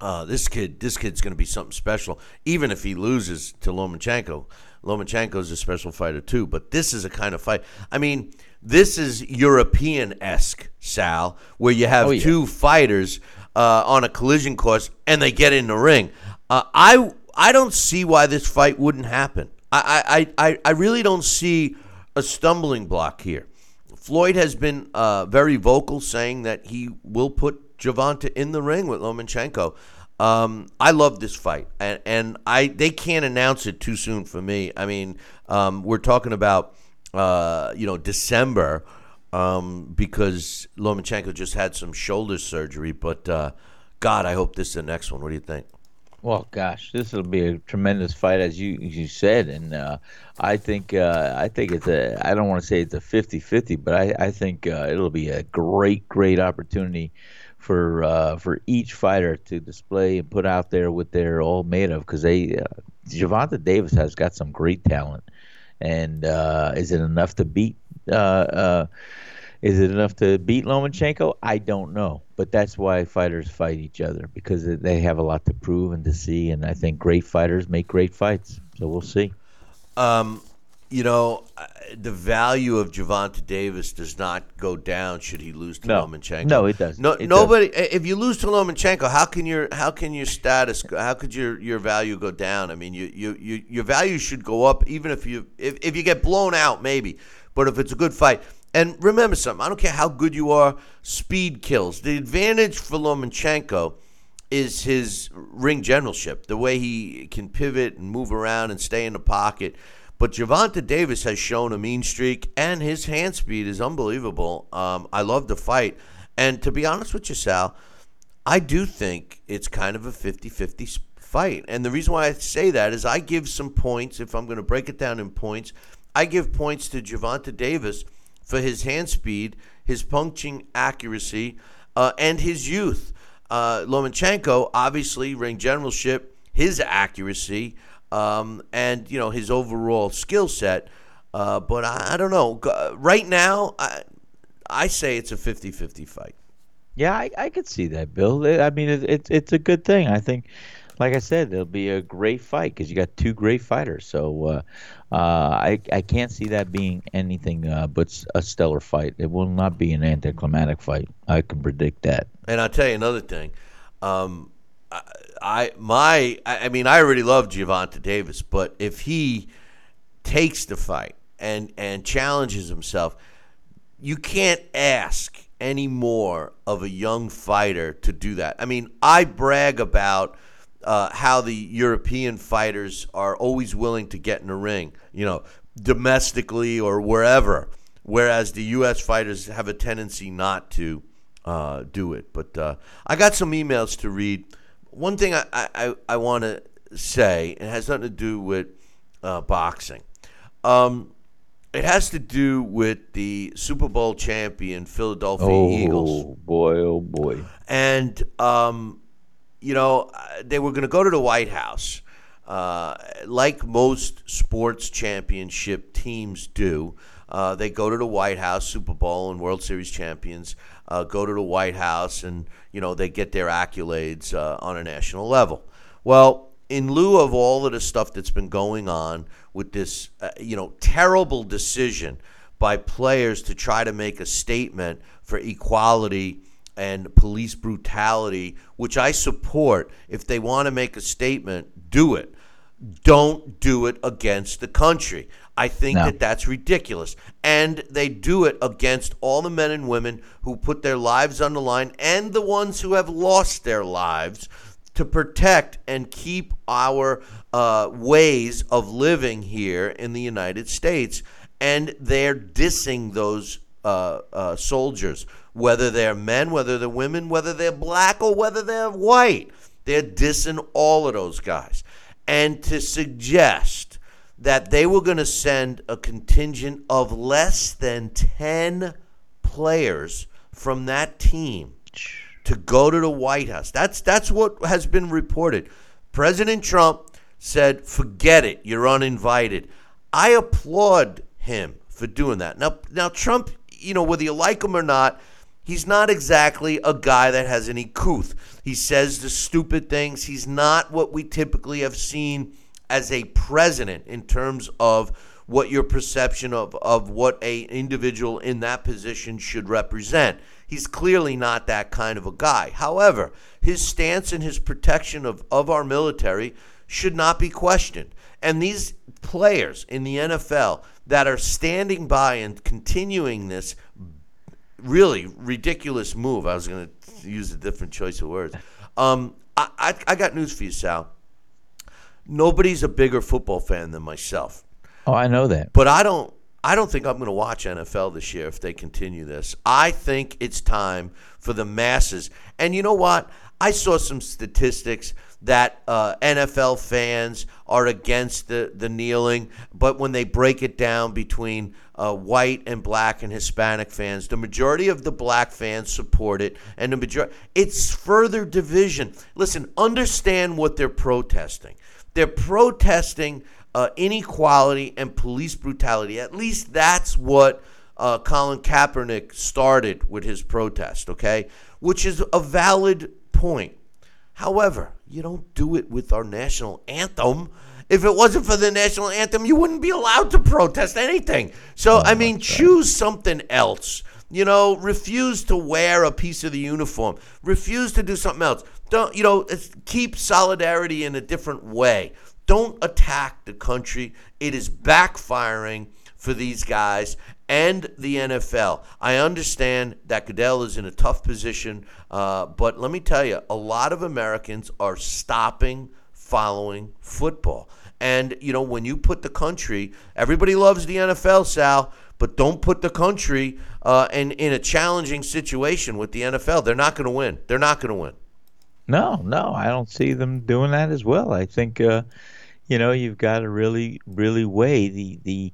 Speaker 1: uh, this kid this kid's going to be something special. Even if he loses to Lomachenko, Lomachenko is a special fighter too. But this is a kind of fight. I mean, this is European esque, Sal, where you have oh, yeah. two fighters uh, on a collision course and they get in the ring. Uh, I I don't see why this fight wouldn't happen. I, I, I, I really don't see a stumbling block here. Floyd has been uh, very vocal saying that he will put Gervonta in the ring with Lomachenko. Um, I love this fight, and, and I they can't announce it too soon for me. I mean, um, we're talking about uh, you know December um, because Lomachenko just had some shoulder surgery. But uh, God, I hope this is the next one. What do you think?
Speaker 2: Well, gosh, this will be a tremendous fight, as you you said, and uh, I think uh, I think it's a I don't want to say it's a 50-50, but I I think uh, it'll be a great great opportunity for uh, for each fighter to display and put out there what they're all made of because they uh, Gervonta Davis has got some great talent, and uh, is it enough to beat? Uh, uh, is it enough to beat Lomachenko? I don't know, but that's why fighters fight each other because they have a lot to prove and to see, and I think great fighters make great fights. So we'll see.
Speaker 1: Um, you know, the value of Gervonta Davis does not go down should he lose to
Speaker 2: No.
Speaker 1: Lomachenko.
Speaker 2: No, it doesn't.
Speaker 1: No,
Speaker 2: It
Speaker 1: nobody. If you lose to Lomachenko, how can your how can your status go- how could your, your value go down? I mean, you, you, you your value should go up even if you if, if you get blown out maybe, but if it's a good fight. And remember something, I don't care how good you are, speed kills. The advantage for Lomachenko is his ring generalship, the way he can pivot and move around and stay in the pocket. But Gervonta Davis has shown a mean streak, and his hand speed is unbelievable. Um, I love the fight. And to be honest with you, Sal, I do think it's kind of a 50 50 fight. And the reason why I say that is I give some points, if I'm going to break it down in points, I give points to Gervonta Davis for his hand speed, his punching accuracy, uh, and his youth. Uh, Lomachenko, obviously, ring generalship, his accuracy, um, and you know his overall skill set. Uh, but I, I don't know. Right now, I, I say it's a 50-50 fight.
Speaker 2: Yeah, I, I could see that, Bill. I mean, it, it's it's a good thing. I think, like I said, it'll be a great fight because you got two great fighters. So uh, uh, I I can't see that being anything uh, but a stellar fight. It will not be an anticlimactic fight. I can predict that.
Speaker 1: And I'll tell you another thing. Um, I, my I mean I already love Gervonta Davis, but if he takes the fight and and challenges himself, you can't ask any more of a young fighter to do that. I mean, I brag about uh, how the European fighters are always willing to get in the ring, you know, domestically or wherever, whereas the U.S. fighters have a tendency not to uh, do it. But uh, I got some emails to read. One thing I, I, I want to say, it has nothing to do with uh, boxing. Um, it has to do with the Super Bowl champion Philadelphia
Speaker 2: Oh
Speaker 1: Eagles.
Speaker 2: Oh boy, oh boy.
Speaker 1: And, um, you know, uh, they were going to go to the White House. Uh, like most sports championship teams do, uh, they go to the White House, Super Bowl and World Series champions uh, go to the White House and, you know, they get their accolades uh, on a national level. Well, in lieu of all of the stuff that's been going on with this, uh, you know, terrible decision by players to try to make a statement for equality and police brutality, which I support. If they want to make a statement, do it. Don't do it against the country. I think
Speaker 2: No.
Speaker 1: that that's ridiculous. And they do it against all the men and women who put their lives on the line and the ones who have lost their lives to protect and keep our uh, ways of living here in the United States. And they're dissing those uh, uh, soldiers, whether they're men, whether they're women, whether they're black, or whether they're white. They're dissing all of those guys. And to suggest that they were going to send a contingent of less than 10 players from that team to go to the White House. That's that's what has been reported. President Trump said, "Forget it. You're uninvited." I applaud him for doing that. Now now Trump, you know, whether you like him or not, he's not exactly a guy that has any couth. He says the stupid things. He's not what we typically have seen as a president in terms of what your perception of, of what a individual in that position should represent. He's clearly not that kind of a guy. However, his stance and his protection of, of our military should not be questioned. And these players in the NFL that are standing by and continuing this really ridiculous move. I was going to use a different choice of words. Um, I, I, I got news for you, Sal. Nobody's a bigger football fan than myself,
Speaker 2: Oh, I know that.
Speaker 1: but I don't I don't think I'm going to watch NFL this year if they continue this. I think it's time for the masses. And you know what? I saw some statistics that uh, NFL fans are against the, the kneeling, but when they break it down between uh, white and black and Hispanic fans, the majority of the black fans support it, and the majority it's further division. Listen, understand what they're protesting. They're protesting uh, inequality and police brutality. At least that's what uh, Colin Kaepernick started with his protest, okay? Which is a valid point. However, you don't do it with our national anthem. If it wasn't for the national anthem, you wouldn't be allowed to protest anything. So, I mean, choose something else. You know, refuse to wear a piece of the uniform. Refuse to do something else. Don't, you know, keep solidarity in a different way. Don't attack the country. It is backfiring for these guys and the NFL. I understand that Goodell is in a tough position, uh, but let me tell you, a lot of Americans are stopping following football. And, you know, when you put the country, everybody loves the NFL, Sal, but don't put the country uh, in, in a challenging situation with the NFL. They're not going to win. They're not going to win.
Speaker 2: No, no, I don't see them doing that as well. I think, uh, you know, you've got to really, really weigh the, the,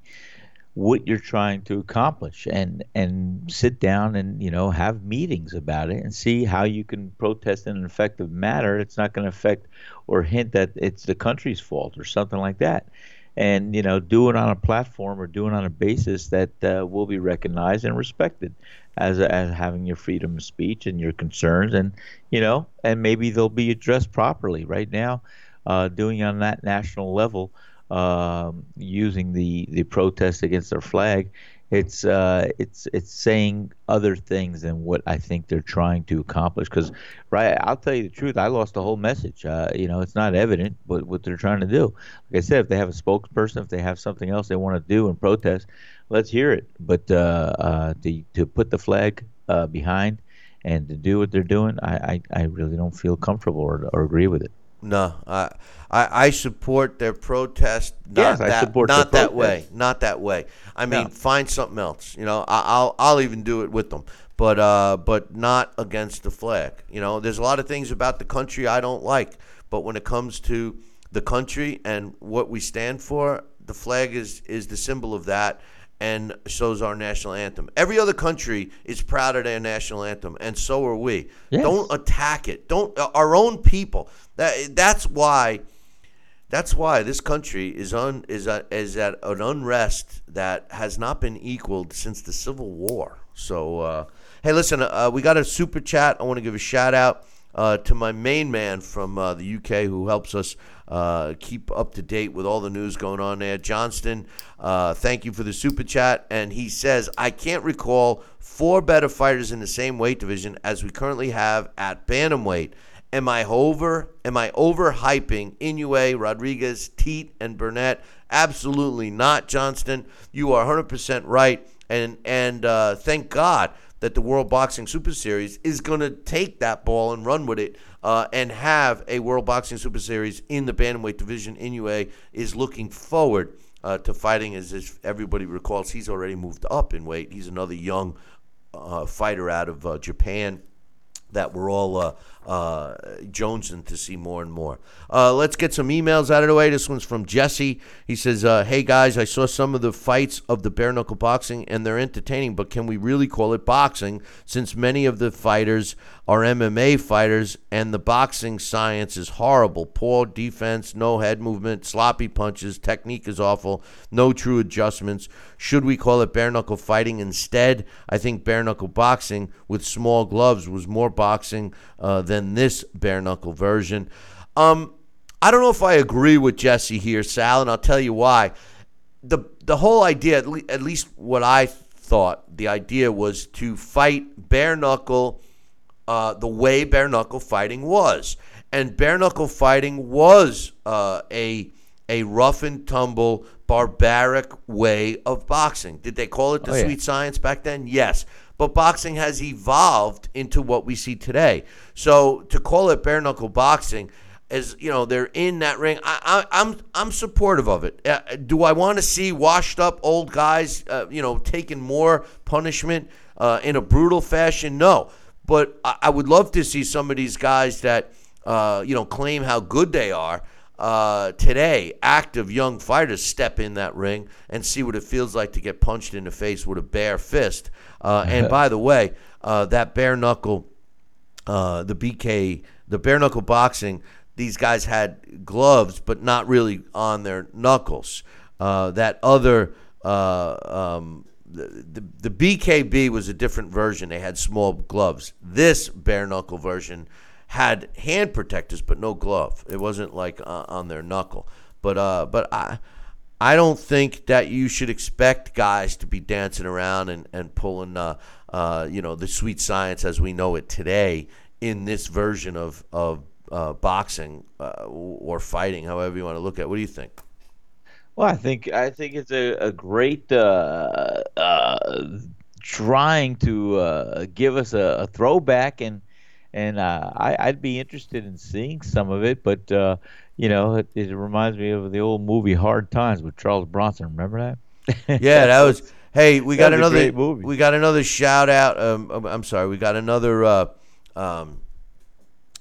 Speaker 2: what you're trying to accomplish and and sit down and you know have meetings about it and see how you can protest in an effective manner it's not going to affect or hint that it's the country's fault or something like that and you know do it on a platform or do it on a basis that uh, will be recognized and respected as as having your freedom of speech and your concerns and you know and maybe they'll be addressed properly right now uh, doing on that national level um, using the the protest against their flag, it's uh, it's it's saying other things than what I think they're trying to accomplish. Because, right, I'll tell you the truth, I lost the whole message. Uh, you know, it's not evident, but what they're trying to do. Like I said, if they have a spokesperson, if they have something else they want to do and protest, let's hear it. But uh, uh, to to put the flag uh, behind and to do what they're doing, I, I, I really don't feel comfortable or, or agree with it.
Speaker 1: No, I, I, I support their protest. Not
Speaker 2: yes,
Speaker 1: that,
Speaker 2: I support
Speaker 1: not that
Speaker 2: protest.
Speaker 1: way. Not that way. I mean,
Speaker 2: No.
Speaker 1: find something else. You know, I, I'll I'll even do it with them, but uh, but not against the flag. You know, there's a lot of things about the country I don't like, but when it comes to the country and what we stand for, the flag is is the symbol of that. And so is our national anthem. Every other country is proud of their national anthem, and so are we.
Speaker 2: Yes.
Speaker 1: Don't attack it. Don't uh, our own people. That that's why that's why this country is on is at, is at an unrest that has not been equaled since the Civil War. So, uh, hey, listen, uh, we got a super chat. I want to give a shout out uh, to my main man from uh, the UK who helps us uh, keep up to date with all the news going on there. Johnston, uh, thank you for the super chat. And he says, I can't recall four better fighters in the same weight division as we currently have at bantamweight. Am I over? Am I overhyping Inoue, Rodriguez, Tete, and Burnett? Absolutely not, Johnston. You are 100% right, and and uh, thank God that the World Boxing Super Series is going to take that ball and run with it, uh, and have a World Boxing Super Series in the bantamweight division. Inoue is looking forward uh, to fighting, as if everybody recalls, he's already moved up in weight. He's another young uh, fighter out of uh, Japan that we're all uh, uh, jonesing to see more and more. Uh, let's get some emails out of the way. This one's from Jesse. He says, uh, "Hey guys, I saw some of the fights of the bare knuckle boxing, and they're entertaining. But can we really call it boxing? Since many of the fighters are MMA fighters, and the boxing science is horrible. Poor defense, no head movement, sloppy punches, technique is awful, no true adjustments. Should we call it bare knuckle fighting instead? I think bare knuckle boxing with small gloves was more boxing uh, than this bare knuckle version. Um, I don't know if I agree with Jesse here, Sal, and I'll tell you why. The the whole idea, at, le- at least what I thought, the idea was to fight bare knuckle uh, the way bare knuckle fighting was, and bare knuckle fighting was uh, a a rough and tumble, barbaric way of boxing. Did they call it the
Speaker 2: Oh, yeah.
Speaker 1: sweet science back then? Yes. But boxing has evolved into what we see today. So to call it bare knuckle boxing, as you know they're in that ring. I, I, I'm I'm supportive of it. Uh, do I want to see washed up old guys, uh, you know, taking more punishment uh, in a brutal fashion? No, but I, I, would love to see some of these guys that uh, you know claim how good they are. Uh, today, active young fighters step in that ring and see what it feels like to get punched in the face with a bare fist. Uh, and by the way, that bare knuckle, the BK, the bare knuckle boxing these guys had gloves, but not really on their knuckles. Uh, that other uh, um, the, the, the BKB was a different version. They had small gloves. This bare knuckle version had hand protectors, but no glove. It wasn't like uh, on their knuckle. But uh, but I. I don't think that you should expect guys to be dancing around and, and pulling, uh, uh, you know, the sweet science as we know it today in this version of, of uh, boxing uh, or fighting, however you want to look at. it. What do you think?
Speaker 2: Well, I think I think it's a, a great uh, uh trying to uh, give us a, a, throwback, and and uh, I, would be interested in seeing some of it. But you know, it, it, reminds me of the old movie Hard Times with Charles Bronson. Remember
Speaker 1: that? yeah, that was. Hey, we got another. We got another shout out. Um, I'm sorry, we got another. Um,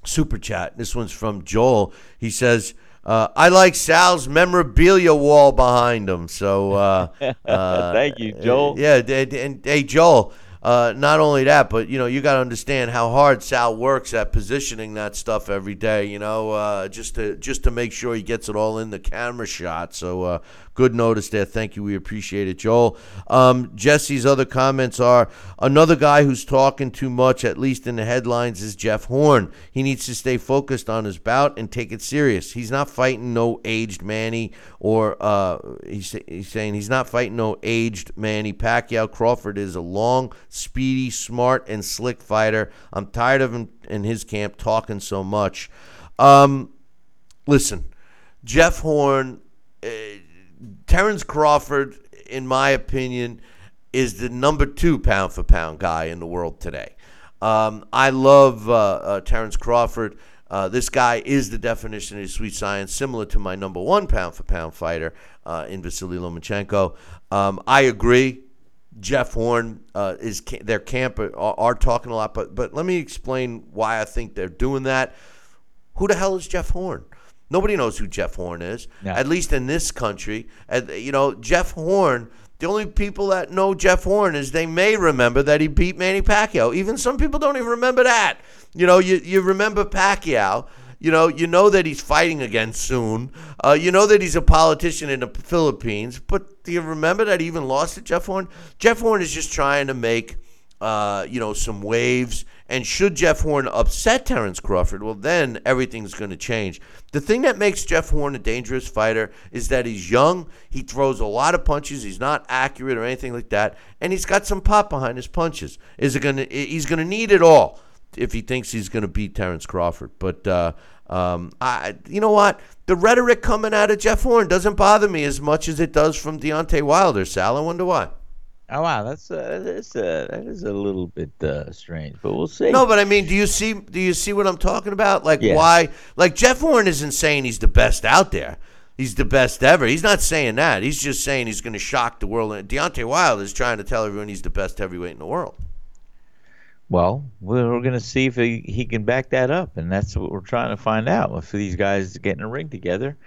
Speaker 1: super chat. This one's from Joel. He says, uh, I like Sal's memorabilia wall behind him. So, uh,
Speaker 2: uh, thank you, Joel.
Speaker 1: Yeah, and, and hey, Joel. Uh, not only that, but you know, you got to understand how hard Sal works at positioning that stuff every day. You know, uh, just to just to make sure he gets it all in the camera shot. So, uh, good notice there. Thank you. We appreciate it, Joel. Um, Jesse's other comments are another guy who's talking too much, at least in the headlines, is Jeff Horn. He needs to stay focused on his bout and take it serious. He's not fighting no aged Manny or uh, he's, he's saying he's not fighting no aged Manny Pacquiao. Crawford is a long, speedy, smart, and slick fighter. I'm tired of him in his camp talking so much. Um, listen, Jeff Horn. Uh, Terrence Crawford, in my opinion, is the number two pound for pound guy in the world today. Um, I love uh, uh, Terrence Crawford. Uh, this guy is the definition of sweet science, similar to my number one pound for pound fighter uh, in Vasily Lomachenko. Um, I agree. Jeff Horn uh, is their camp are, are, talking a lot, but but let me explain why I think they're doing that. Who the hell is Jeff Horn? Nobody knows who Jeff Horn is, at least in this country. And, you know, Jeff Horn. The only people that know Jeff Horn is they may remember that he beat Manny Pacquiao. Even some people don't even remember that. You know, you, you remember Pacquiao. You know, you know that he's fighting again soon. Uh, you know that he's a politician in the Philippines. But do you remember that he even lost to Jeff Horn? Jeff Horn is just trying to make, uh, you know, some waves and should Jeff Horn upset Terrence Crawford, well, then everything's going to change. The thing that makes Jeff Horn a dangerous fighter is that he's young, he throws a lot of punches, he's not accurate or anything like that, and he's got some pop behind his punches. Is it going to? He's going to need it all if he thinks he's going to beat Terrence Crawford. But uh, um, I, you know what? The rhetoric coming out of Jeff Horn doesn't bother me as much as it does from Deontay Wilder. Sal, I wonder why.
Speaker 2: Oh wow, that's uh, that's uh, that is a little bit uh, strange, but we'll see.
Speaker 1: No, but I mean, do you see do you see what I'm talking about? Like yeah. why? Like Jeff Horn isn't saying he's the best out there. He's the best ever. He's not saying that. He's just saying he's going to shock the world. And Deontay Wilder is trying to tell everyone he's the best heavyweight in the world.
Speaker 2: Well, we're going to see if he, he can back that up, and that's what we're trying to find out. If these guys get in a ring together,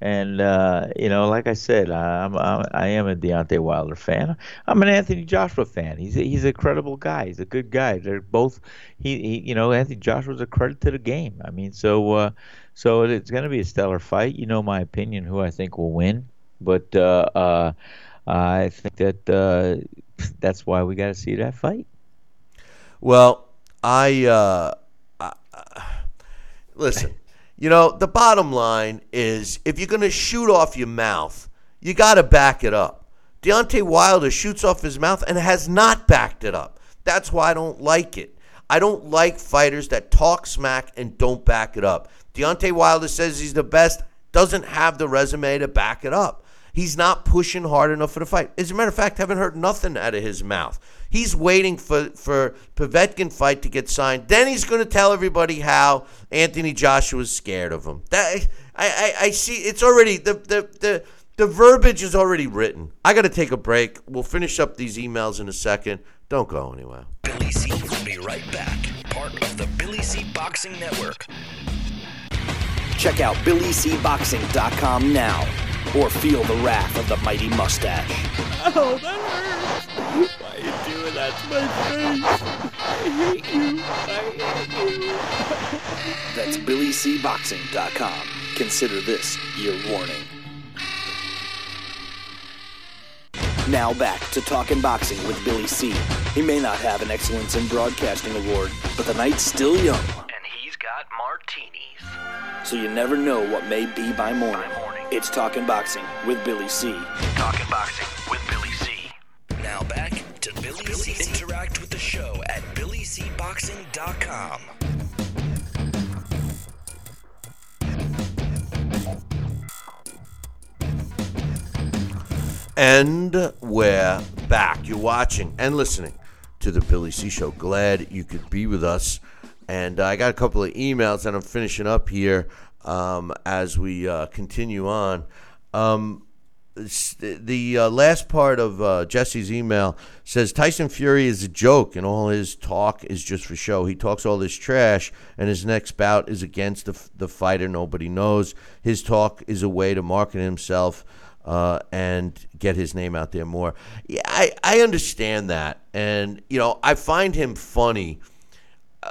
Speaker 2: and uh, you know, like I said, I'm, I'm I am a Deontay Wilder fan. I'm an Anthony Joshua fan. He's a, he's a credible guy. He's a good guy. They're both. He, he you know Anthony Joshua's a credit to the game. I mean, so uh, so it's going to be a stellar fight. You know my opinion, who I think will win, but uh, uh, I think that uh, that's why we got to see that fight.
Speaker 1: Well, I, uh, I listen. You know, the bottom line is if you're going to shoot off your mouth, you got to back it up. Deontay Wilder shoots off his mouth and has not backed it up. That's why I don't like it. I don't like fighters that talk smack and don't back it up. Deontay Wilder says he's the best, doesn't have the resume to back it up. He's not pushing hard enough for the fight. As a matter of fact, haven't heard nothing out of his mouth. He's waiting for for Povetkin fight to get signed. Then he's going to tell everybody how Anthony Joshua is scared of him. That I, I, I see. It's already the the the. The verbiage is already written. I got to take a break. We'll finish up these emails in a second. Don't go anywhere.
Speaker 3: Billy C will be right back. Part of the Billy C Boxing Network. Check out BillyCBoxing.com now or feel the wrath of the mighty mustache.
Speaker 4: Oh, that hurts. Why are you doing that to my face? I hate you. I hate you.
Speaker 3: That's BillyCBoxing.com. Consider this your warning. Now back to Talking Boxing with Billy C. He may not have an Excellence in Broadcasting award, but the night's still young. And he's got martinis. So you never know what may be by morning. It's Talking Boxing with Billy C. Talking Boxing with Billy C. Now back to Billy, C. Interact with the show at BillyCBoxing.com.
Speaker 1: And we're back. You're watching and listening to the Billy C Show. Glad you could be with us. And I got a couple of emails that I'm finishing up here um, as we uh, continue on. Um, the uh, last part of uh, Jesse's email says Tyson Fury is a joke and all his talk is just for show. He talks all this trash and his next bout is against the, the fighter nobody knows. His talk is a way to market himself uh, and get his name out there more. Yeah, I, I understand that. And, you know, I find him funny.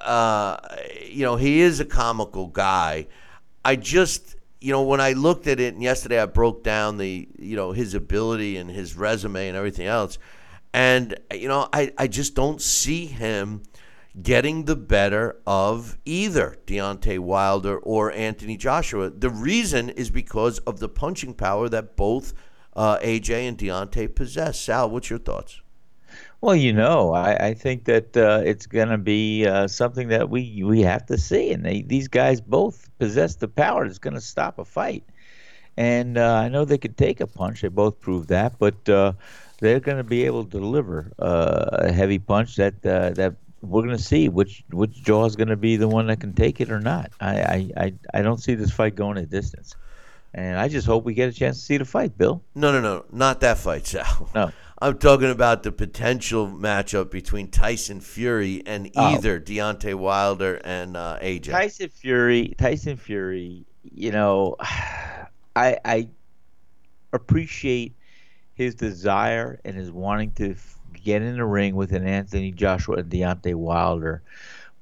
Speaker 1: Uh, you know, he is a comical guy. I just, you know, when I looked at it, and yesterday I broke down the, you know, his ability and his resume and everything else. And, you know, I, I just don't see him getting the better of either Deontay Wilder or Anthony Joshua. The reason is because of the punching power that both uh, AJ and Deontay possess. Sal, what's your thoughts?
Speaker 2: Well, you know, I, I think that uh, it's going to be uh, something that we we have to see, and they, these guys both possess the power that's going to stop a fight. And uh, I know they could take a punch; they both proved that, but uh, they're going to be able to deliver uh, a heavy punch that uh, that we're going to see which which jaw is going to be the one that can take it or not. I, I I I don't see this fight going a distance, and I just hope we get a chance to see the fight, Bill.
Speaker 1: No, no, no, not that fight, Sal.
Speaker 2: No.
Speaker 1: I'm talking about the potential matchup between Tyson Fury and
Speaker 2: Oh.
Speaker 1: either Deontay Wilder and uh, AJ.
Speaker 2: Tyson Fury, Tyson Fury, you know, I I appreciate his desire and his wanting to f- get in the ring with an Anthony Joshua and Deontay Wilder,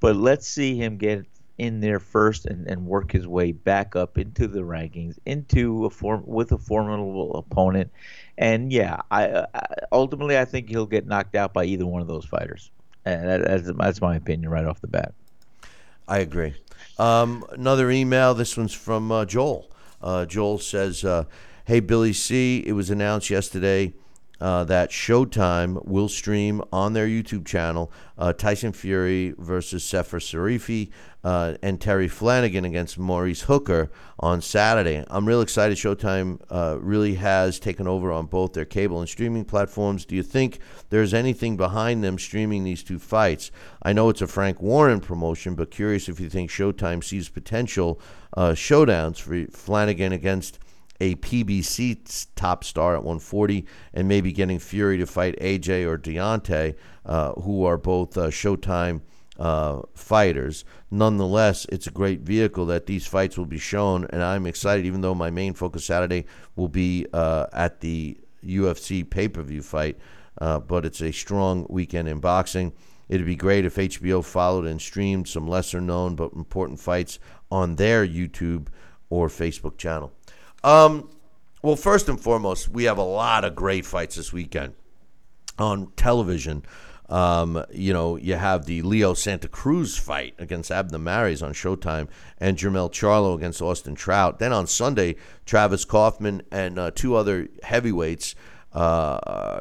Speaker 2: but let's see him get in there first and, and work his way back up into the rankings, into a form with a formidable opponent, and yeah, I, I ultimately I think he'll get knocked out by either one of those fighters, and that, that's that's my opinion right off the bat.
Speaker 1: I agree. Um, another email. This one's from uh, Joel. Uh, Joel says, uh, "Hey Billy C, it was announced yesterday uh, that Showtime will stream on their YouTube channel uh, Tyson Fury versus Sefer Seferi uh, and Terry Flanagan against Maurice Hooker on Saturday. I'm real excited. Showtime uh, really has taken over on both their cable and streaming platforms. Do you think there's anything behind them streaming these two fights? I know it's a Frank Warren promotion, but curious if you think Showtime sees potential uh, showdowns for Flanagan against a PBC top star at 140 and maybe getting Fury to fight AJ or Deontay, uh, who are both uh, Showtime uh, fighters. Nonetheless, it's a great vehicle that these fights will be shown, and I'm excited, even though my main focus Saturday will be uh, at the UFC pay per view fight, uh, but it's a strong weekend in boxing. It'd be great if HBO followed and streamed some lesser known but important fights on their YouTube or Facebook channel. Um, well, first and foremost, we have a lot of great fights this weekend on television. Um, you know, you have the Leo Santa Cruz fight against Abner Mares on Showtime, and Jermel Charlo against Austin Trout. Then on Sunday, Travis Kauffman and uh, two other heavyweights uh,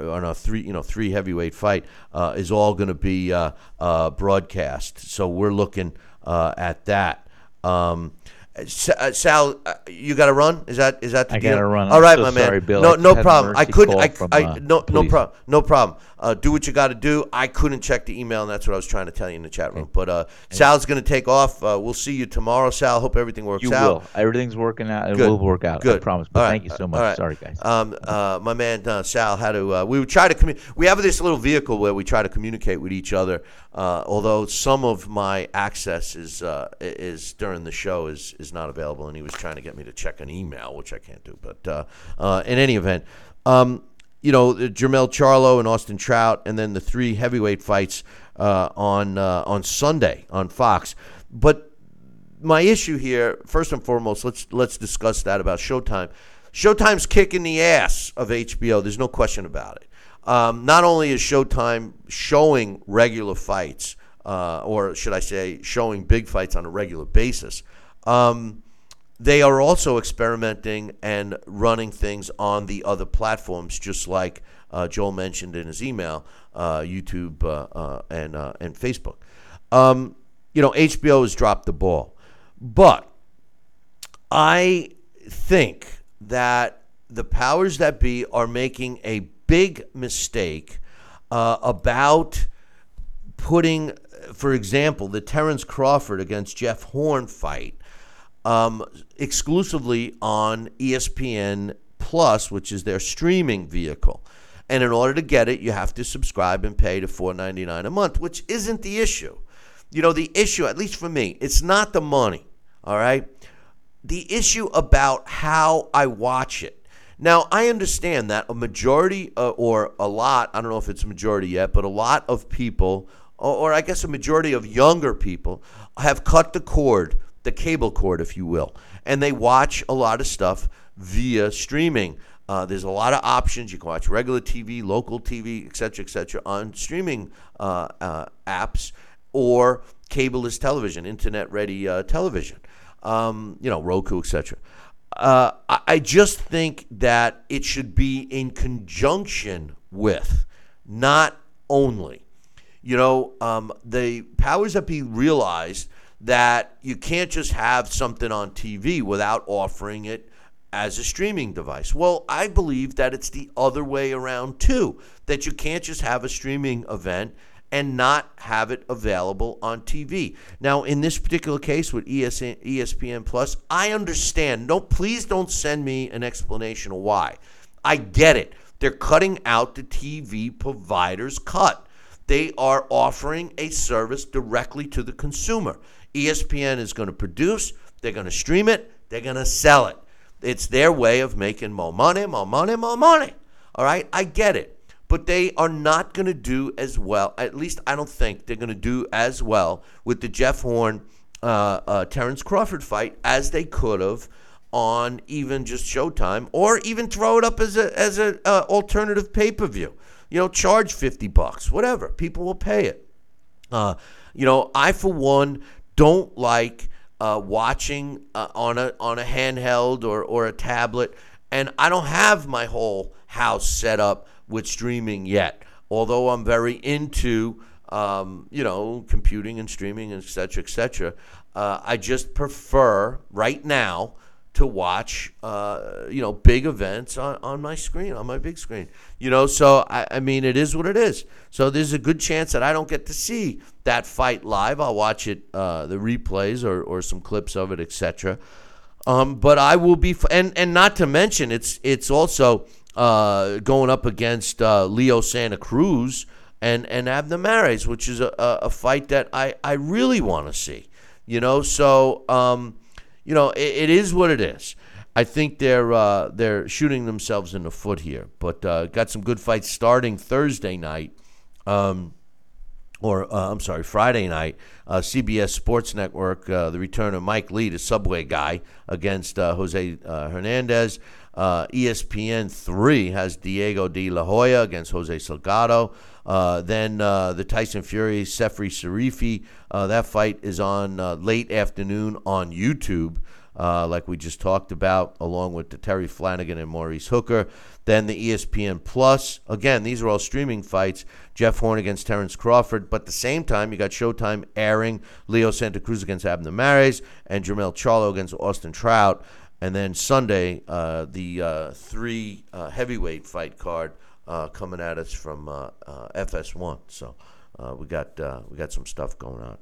Speaker 1: on a three, you know, three heavyweight fight uh, is all going to be uh, uh, broadcast. So we're looking uh, at that. Um, Sal, uh, you got to run. Is that is that the
Speaker 2: I
Speaker 1: deal?
Speaker 2: gotta run.
Speaker 1: All
Speaker 2: I'm
Speaker 1: right,
Speaker 2: so
Speaker 1: my man.
Speaker 2: Bill.
Speaker 1: No,
Speaker 2: I
Speaker 1: no problem. I couldn't. I,
Speaker 2: from,
Speaker 1: I
Speaker 2: uh,
Speaker 1: no no
Speaker 2: police.
Speaker 1: problem. No problem. Uh, do what you got to do. I couldn't check the email, and that's what I was trying to tell you in the chat room. But uh, Sal's going to take off. Uh, we'll see you tomorrow, Sal. Hope everything works
Speaker 2: You
Speaker 1: out.
Speaker 2: will. Everything's working out. It
Speaker 1: Good.
Speaker 2: will work out.
Speaker 1: Good.
Speaker 2: I promise. But
Speaker 1: All right.
Speaker 2: thank you so much.
Speaker 1: All right.
Speaker 2: Sorry, guys.
Speaker 1: Um, uh, my man uh, Sal had to. Uh, we would try to commu- We have this little vehicle where we try to communicate with each other. Uh, although some of my access is uh, is during the show is is not available, and he was trying to get me to check an email, which I can't do. But uh, uh, in any event. Um, you know, Jermel Charlo and Austin Trout, and then the three heavyweight fights uh, on uh, on Sunday on Fox. But my issue here, first and foremost, let's let's discuss that about Showtime. Showtime's kicking the ass of HBO. There's no question about it. Um, not only is Showtime showing regular fights, uh, or should I say, showing big fights on a regular basis, um, they are also experimenting and running things on the other platforms, just like uh, Joel mentioned in his email, uh, YouTube uh, uh, and uh, and Facebook. Um, you know, HBO has dropped the ball, but I think that the powers that be are making a big mistake uh, about putting, for example, the Terrence Crawford against Jeff Horn fight um, exclusively on ESPN Plus, which is their streaming vehicle. And in order to get it, you have to subscribe and pay to $4.99 a month, which isn't the issue. You know, the issue, at least for me, it's not the money, all right? The issue about how I watch it. Now, I understand that a majority uh, or a lot, I don't know if it's a majority yet, but a lot of people, or, or I guess a majority of younger people, have cut the cord, the cable cord, if you will, and they watch a lot of stuff via streaming. Uh, there's a lot of options. You can watch regular TV, local TV, et cetera, et cetera, on streaming uh, uh, apps or cableless television, internet ready uh, television, um, you know, Roku, et cetera. Uh, I I just think that it should be in conjunction with, not only. You know, um, the powers that be realized that you can't just have something on TV without offering it as a streaming device. Well, I believe that it's the other way around too, that you can't just have a streaming event and not have it available on TV. Now, in this particular case with ESPN Plus, I understand. No, please don't send me an explanation of why. I get it. They're cutting out the TV provider's cut. They are offering a service directly to the consumer. ESPN is going to produce, they're going to stream it, they're going to sell it. It's their way of making more money, more money, more money. All right, I get it. But they are not going to do as well. At least I don't think they're going to do as well with the Jeff Horn uh, uh, Terrence Crawford fight as they could have on even just Showtime, or even throw it up as a as a uh, alternative pay per view. You know, charge fifty bucks, whatever. People will pay it. Uh, you know, I for one don't like uh, watching uh, on a on a handheld or or a tablet, and I don't have my whole house set up with streaming yet. Although I'm very into um, you know computing and streaming, et cetera, et cetera. Uh, I just prefer right now to watch, uh, you know, big events on, on my screen, on my big screen. You know, so I, I mean, it is what it is. So there's a good chance that I don't get to see that fight live. I'll watch it, uh, the replays or, or some clips of it, etc. Um, but I will be, f- and and not to mention, it's it's also uh, going up against uh, Leo Santa Cruz and and Abner Mares, which is a, a, fight that I I really want to see. You know, so um, you know, it, it is what it is. I think they're uh, they're shooting themselves in the foot here, but uh, got some good fights starting Thursday night. Um, or uh, I'm sorry, Friday night, uh, CBS Sports Network, uh, the return of Mike Lee, the Subway guy, against uh, Jose Hernandez. ESPN 3 has Diego de la Hoya against Jose Salgado. Uh, then uh, the Tyson Fury, Sefer Seferi, uh, that fight is on uh, late afternoon on YouTube. uh, like we just talked about, along with the Terry Flanagan and Maurice Hooker. Then the ESPN Plus. Again, these are all streaming fights. Jeff Horn against Terrence Crawford. But at the same time, you got Showtime airing Leo Santa Cruz against Abner Mares and Jermel Charlo against Austin Trout. And then Sunday, the three heavyweight fight card uh, coming at us from uh, uh, FS1. So uh, we got uh, we got some stuff going on.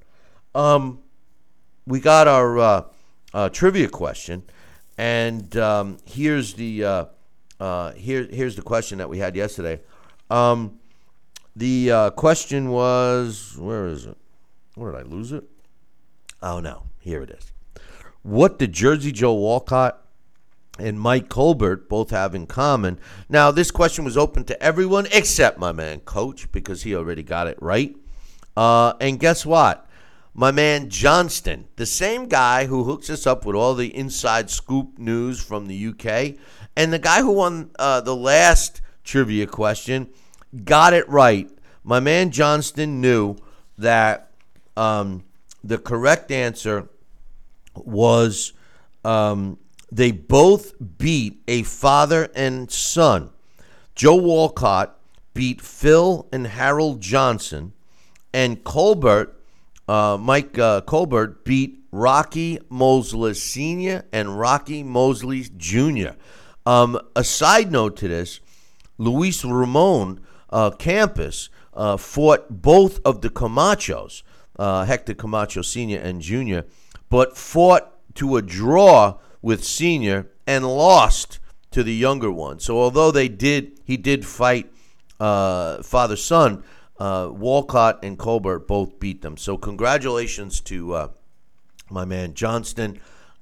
Speaker 1: Um, we got our uh, trivia question, and um, here's the here here's the question that we had yesterday. Um, the question was where is it? Where did I lose it? Oh no, here it is. What did Jersey Joe Walcott and Mike Colbert both have in common? Now, this question was open to everyone except my man Coach because he already got it right. Uh, and guess what? My man Johnston, the same guy who hooks us up with all the inside scoop news from the UK, and the guy who won uh, the last trivia question got it right. My man Johnston knew that um, the correct answer was um, they both beat a father and son. Joe Walcott beat Phil and Harold Johnson, and Colbert, uh, Mike uh, Colbert, beat Rocky Mosley Sr. and Rocky Mosley Jr. Um, a side note to this Luis Ramon uh, Campas uh, fought both of the Camachos, uh, Hector Camacho Sr. and Jr., but fought to a draw with Sr. and lost to the younger one. So although they did, he did fight uh, father son. Uh, Walcott and Colbert both beat them. So congratulations to uh, my man Johnston.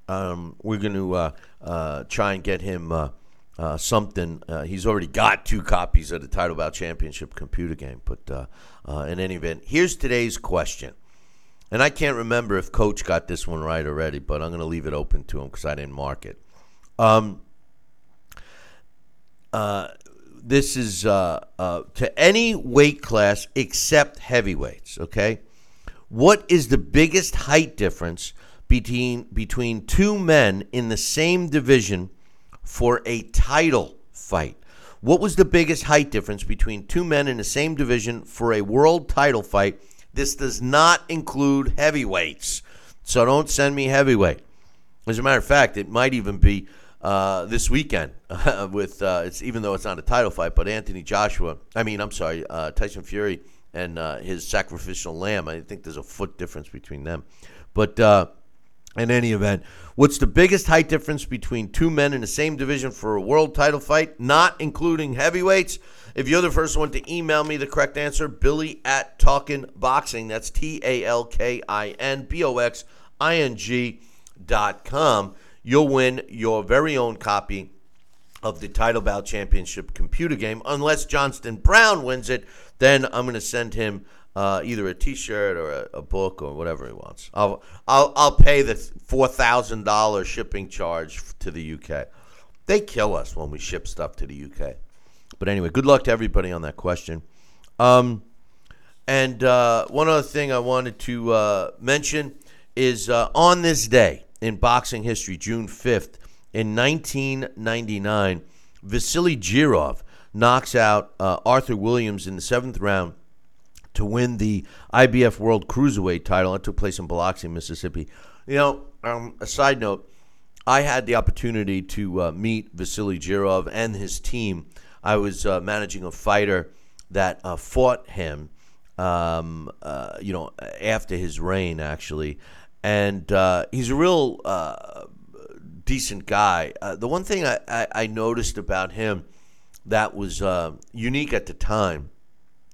Speaker 1: Um, we're going to uh, uh, try and get him uh, something. He's already got two copies of the Title Bout Championship computer game. But in any event, here's today's question. And I can't remember if Coach got this one right already, but I'm going to leave it open to him because I didn't mark it. Um, uh, this is uh, uh, to any weight class except heavyweights. Okay, what is the biggest height difference between between two men in the same division for a title fight? What was the biggest height difference between two men in the same division for a world title fight? This does not include heavyweights, so don't send me heavyweight. As a matter of fact, it might even be uh, this weekend with uh, it's even though it's not a title fight, but Anthony Joshua. I mean, I'm sorry, uh, Tyson Fury and uh, his sacrificial lamb. I think there's a foot difference between them, but uh, in any event, what's the biggest height difference between two men in the same division for a world title fight, not including heavyweights? If you're the first one to email me the correct answer, Billy at Talkin Boxing. That's T A L K I N B O X I N G dot com. You'll win your very own copy of the Title Bout Championship computer game. Unless Johnston Brown wins it, then I'm going to send him uh, either a T-shirt or a, a book or whatever he wants. I'll I'll, I'll pay the four thousand dollars shipping charge to the UK. They kill us when we ship stuff to the UK. But anyway, good luck to everybody on that question. Um, and uh, one other thing I wanted to uh, mention is uh, on this day in boxing history, June 5th, in 1999, Vasily Jirov knocks out uh, Arthur Williams in the seventh round to win the IBF World Cruiserweight title. It took place in Biloxi, Mississippi. You know, um, a side note, I had the opportunity to uh, meet Vasily Jirov and his team. I was uh, managing a fighter that uh, fought him, um, uh, you know, after his reign, actually. And uh, he's a real uh, decent guy. The one thing I, I, I noticed about him that was unique at the time,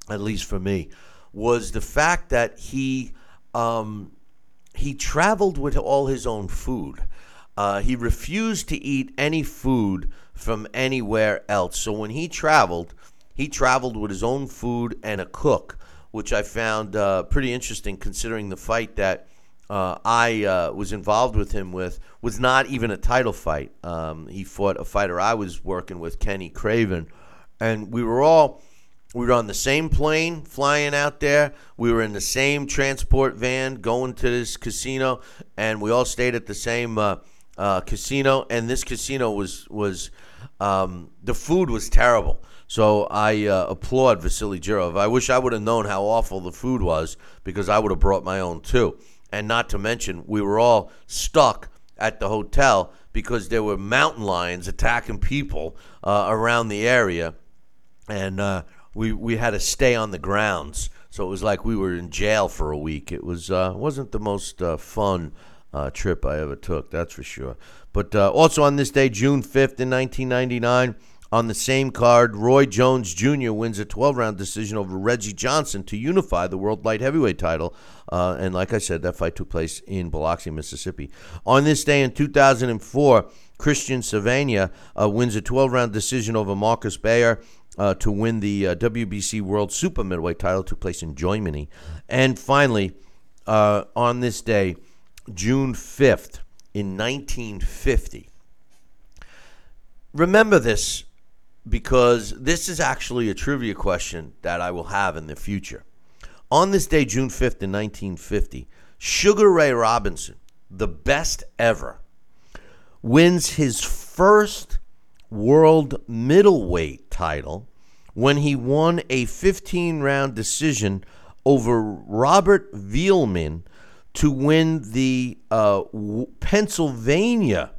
Speaker 1: at least for me, was the fact that he um, he traveled with all his own food. Uh, he refused to eat any food from anywhere else. So when he traveled, he traveled with his own food and a cook, which I found uh, pretty interesting considering the fight that uh, I uh, was involved with him with was not even a title fight. Um, he fought a fighter I was working with, Kenny Craven, and we were all we were on the same plane flying out there. We were in the same transport van going to this casino, and we all stayed at the same uh, uh, casino, and this casino was was um, the food was terrible. So I uh, applaud Vasily Jirov. I wish I would have known how awful the food was because I would have brought my own too. And not to mention, we were all stuck at the hotel because there were mountain lions attacking people uh, around the area, and uh, we we had to stay on the grounds. So it was like we were in jail for a week. It was uh, wasn't the most uh, fun uh, trip I ever took, that's for sure. But uh, also on this day, June fifth in 1999. On the same card, Roy Jones Jr. wins a 12 round decision over Reggie Johnson to unify the World Light Heavyweight title. Uh, and like I said, that fight took place in Biloxi, Mississippi. On this day in 2004, Cristian Sanavia uh, wins a 12 round decision over Markus Beyer. Uh, to win the uh, WBC World Super Middleweight title took place in Germany. And finally, uh, on this day, June 5th, in 1950. Remember this because this is actually a trivia question that I will have in the future. On this day, June 5th, in 1950, Sugar Ray Robinson, the best ever, wins his first world middleweight title when he won a 15 round decision over Robert Villemain to win the uh, Pennsylvania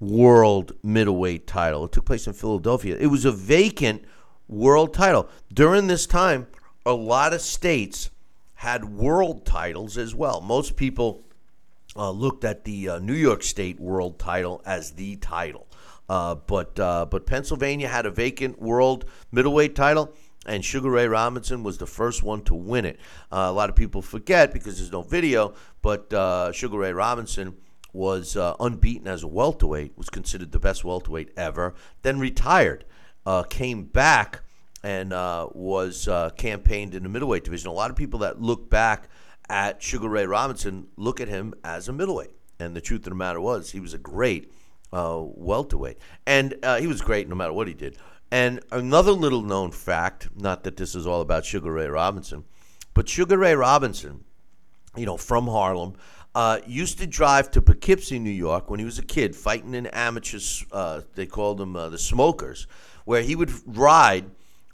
Speaker 1: world middleweight title. It took place in Philadelphia. It was a vacant world title. During this time, a lot of states had world titles as well. Most people uh, looked at the uh, New York State world title as the title. Uh, but uh, but Pennsylvania had a vacant world middleweight title, and Sugar Ray Robinson was the first one to win it. Uh, a lot of people forget because there's no video, but uh, Sugar Ray Robinson was uh, unbeaten as a welterweight, was considered the best welterweight ever, then retired, uh, came back, and was campaigned in the middleweight division. A lot of people that look back at Sugar Ray Robinson look at him as a middleweight. And the truth of the matter was, he was a great uh, welterweight. And uh, he was great no matter what he did. And another little known fact, not that this is all about Sugar Ray Robinson, but Sugar Ray Robinson, you know, from Harlem, uh, used to drive to Poughkeepsie, New York, when he was a kid, fighting in amateurs. Uh, they called them uh, the smokers, where he would ride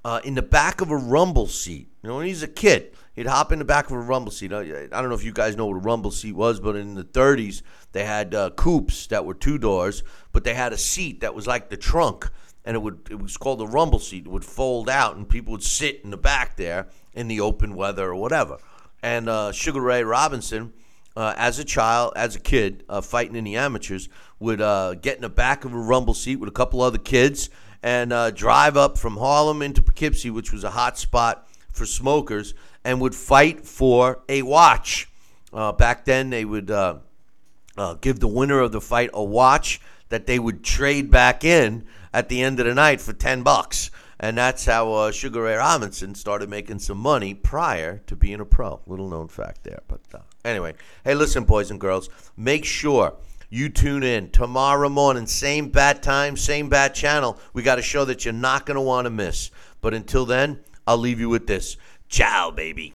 Speaker 1: uh, in the back of a rumble seat. You know, when he's a kid, he'd hop in the back of a rumble seat. I, don't know if you guys know what a rumble seat was, but in the 30s, they had uh, coupes that were two doors, but they had a seat that was like the trunk and it would it was called a rumble seat. It would fold out, and people would sit in the back there in the open weather or whatever. And uh, Sugar Ray Robinson, uh, as a child, as a kid, uh, fighting in the amateurs, would uh, get in the back of a rumble seat with a couple other kids and uh, drive up from Harlem into Poughkeepsie, which was a hot spot for smokers, and would fight for a watch. Uh, back then, they would give the winner of the fight a watch that they would trade back in at the end of the night for 10 bucks. And that's how uh, Sugar Ray Robinson started making some money prior to being a pro. Little known fact there. But uh, anyway, hey, listen, boys and girls, make sure you tune in tomorrow morning, same bat time, same bat channel. We got a show that you're not going to want to miss. But until then, I'll leave you with this. Ciao, baby.